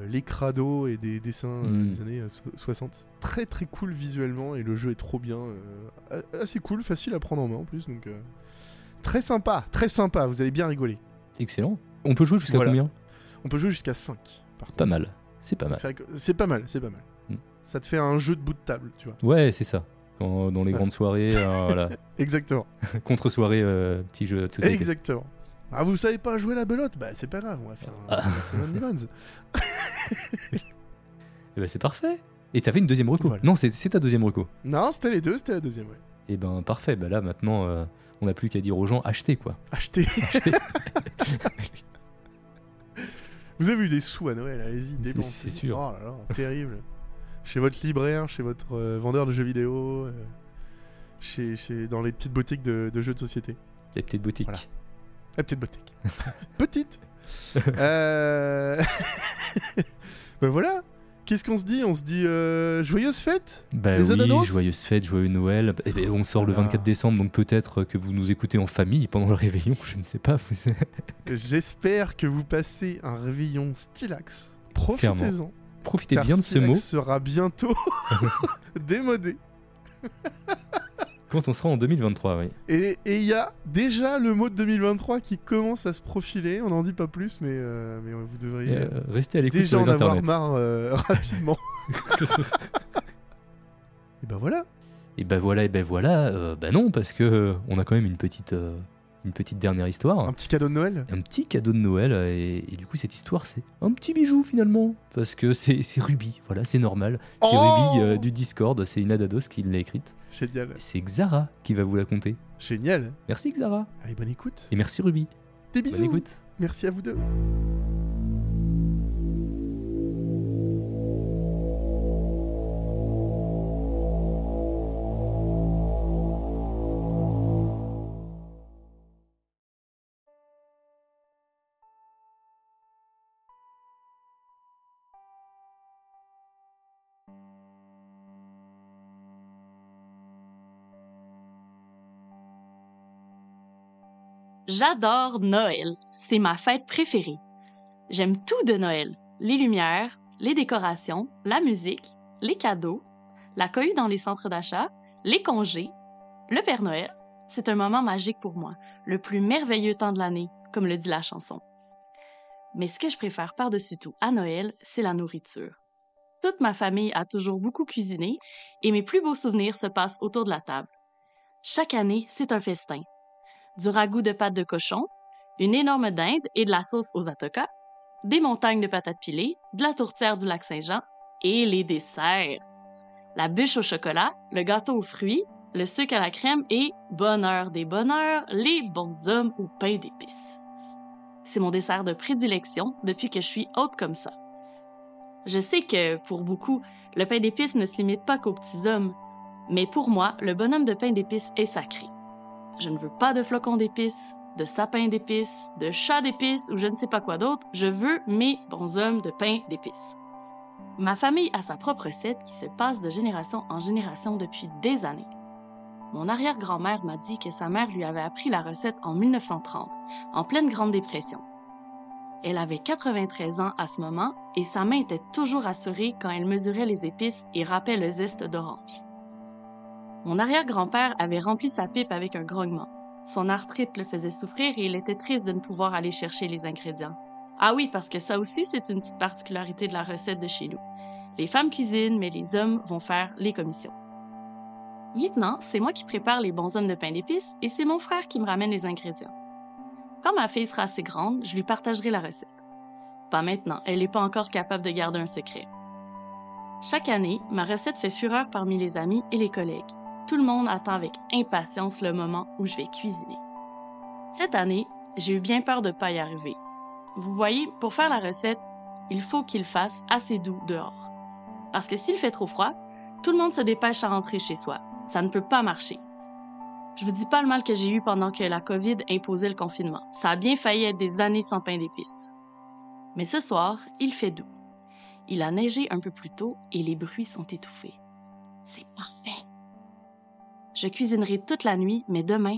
les crados et des dessins euh,
Mm.
des années euh, so- 60. Très très cool visuellement et le jeu est trop bien. assez cool, facile à prendre en main en plus. Donc très sympa, très sympa, vous allez bien rigoler.
Excellent. On peut jouer jusqu'à
Voilà.
combien?
On peut jouer jusqu'à 5. Par contre.
Pas mal. C'est pas mal.
C'est pas mal, c'est pas mal.
Mm.
Ça te fait un jeu de bout de table, tu vois.
Ouais, c'est ça. Dans, dans les grandes soirées, euh, voilà.
Exactement.
Contre-soirée, euh, petit jeu de société.
Exactement. Ah, vous savez pas jouer la belote? Bah, c'est pas grave, on va faire un
Ah.
Barcelone Demons.
Eh ben c'est parfait. Et t'avais une deuxième reco.
Voilà.
Non, c'est c'est ta deuxième reco.
Non, c'était les deux, c'était la deuxième, ouais.
Et ben parfait. Bah là maintenant, euh, on n'a plus qu'à dire aux gens achetez quoi.
Achetez.
Achetez.
Vous avez eu des sous à Noël, allez-y,
C'est-
dépensez.
c'est sûr.
Oh là là, terrible. Chez votre libraire, chez votre euh, vendeur de jeux vidéo, euh, chez, chez- dans les petites boutiques de, de jeux de société.
Les petites boutiques.
Voilà. La petite boutique. Petite. euh... ben voilà. Qu'est-ce qu'on se dit? On se dit euh, joyeuse fête?
Bah
Les
oui, joyeuse fête, joyeux Noël. Eh ben, on sort le
Voilà.
24 décembre, donc peut-être que vous nous écoutez en famille pendant le réveillon, je ne sais pas. vous-
J'espère que vous passez un réveillon stylax. Profitez-en.
Profitez
car
bien de ce mot
sera bientôt démodé.
quand on sera en 2023, oui.
Et il y a déjà le mot de 2023 qui commence à se profiler. On n'en dit pas plus, mais, euh, mais vous devriez
euh, restez à l'écoute
déjà
sur les
en avoir marre euh, rapidement. et ben voilà.
Et ben voilà, et ben voilà. bah non, parce que on a quand même une petite, une petite dernière histoire.
Un petit cadeau de Noël?
un petit cadeau de Noël et, et du coup cette histoire c'est un petit bijou finalement parce que c'est c'est Ruby voilà c'est normal c'est
Oh
Ruby euh, du Discord c'est une Adados qui l'a écrite
Génial.
c'est Xara qui va vous la conter
Génial.
merci Xara
Allez, bonne écoute.
et merci Ruby
Des
bonne
bisous.
écoute
Merci à vous deux.
J'adore Noël. C'est ma fête préférée. J'aime tout de Noël. Les lumières, les décorations, la musique, les cadeaux, la cohue dans les centres d'achat, les congés, le Père Noël. C'est un moment magique pour moi, le plus merveilleux temps de l'année, comme le dit la chanson. Mais ce que je préfère par-dessus tout à Noël, c'est la nourriture. Toute ma famille a toujours beaucoup cuisiné et mes plus beaux souvenirs se passent autour de la table. Chaque année, c'est un festin du ragoût de pâte de cochon, une énorme dinde et de la sauce aux atokas, des montagnes de patates pilées, de la tourtière du lac Saint-Jean et les desserts. La bûche au chocolat, le gâteau aux fruits, le sucre à la crème et, bonheur des bonheurs, les bons hommes au pain d'épices. C'est mon dessert de prédilection depuis que je suis haute comme ça. Je sais que, pour beaucoup, le pain d'épices ne se limite pas qu'aux petits hommes, mais pour moi, le bonhomme de pain d'épices est sacré. Je ne veux pas de flocons d'épices, de sapins d'épices, de chats d'épices ou je ne sais pas quoi d'autre. Je veux mes bonshommes de pain d'épices. Ma famille a sa propre recette qui se passe de génération en génération depuis des années. Mon arrière-grand-mère m'a dit que sa mère lui avait appris la recette en 1930, en pleine Grande Dépression. Elle avait 93 ans à ce moment et sa main était toujours assurée quand elle mesurait les épices et râpait le zeste d'orange. Mon arrière-grand-père avait rempli sa pipe avec un grognement. Son arthrite le faisait souffrir et il était triste de ne pouvoir aller chercher les ingrédients. Ah oui, parce que ça aussi, c'est une petite particularité de la recette de chez nous. Les femmes cuisinent, mais les hommes vont faire les commissions. Maintenant, c'est moi qui prépare les bons hommes de pain d'épices et c'est mon frère qui me ramène les ingrédients. Quand ma fille sera assez grande, je lui partagerai la recette. Pas maintenant, elle n'est pas encore capable de garder un secret. Chaque année, ma recette fait fureur parmi les amis et les collègues. Tout le monde attend avec impatience le moment où je vais cuisiner. Cette année, j'ai eu bien peur de ne pas y arriver. Vous voyez, pour faire la recette, il faut qu'il fasse assez doux dehors. Parce que s'il fait trop froid, tout le monde se dépêche à rentrer chez soi. Ça ne peut pas marcher. Je vous dis pas le mal que j'ai eu pendant que la COVID imposait le confinement. Ça a bien failli être des années sans pain d'épices. Mais ce soir, il fait doux. Il a neigé un peu plus tôt et les bruits sont étouffés. C'est parfait. Je cuisinerai toute la nuit, mais demain,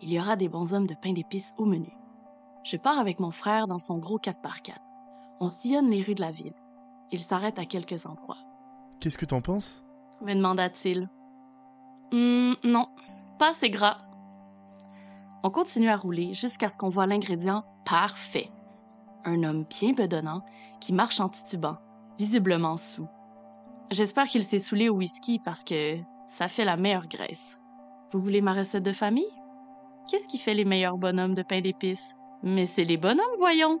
il y aura des bonshommes de pain d'épices au menu. Je pars avec mon frère dans son gros 4x4. On sillonne les rues de la ville. Il s'arrête à quelques endroits.
Qu'est-ce que t'en penses?
Me demanda-t-il. Hum, non, pas assez gras. On continue à rouler jusqu'à ce qu'on voit l'ingrédient parfait. Un homme bien bedonnant qui marche en titubant, visiblement sous. J'espère qu'il s'est saoulé au whisky parce que ça fait la meilleure graisse. Vous voulez ma recette de famille? Qu'est-ce qui fait les meilleurs bonhommes de pain d'épices? Mais c'est les bonhommes, voyons.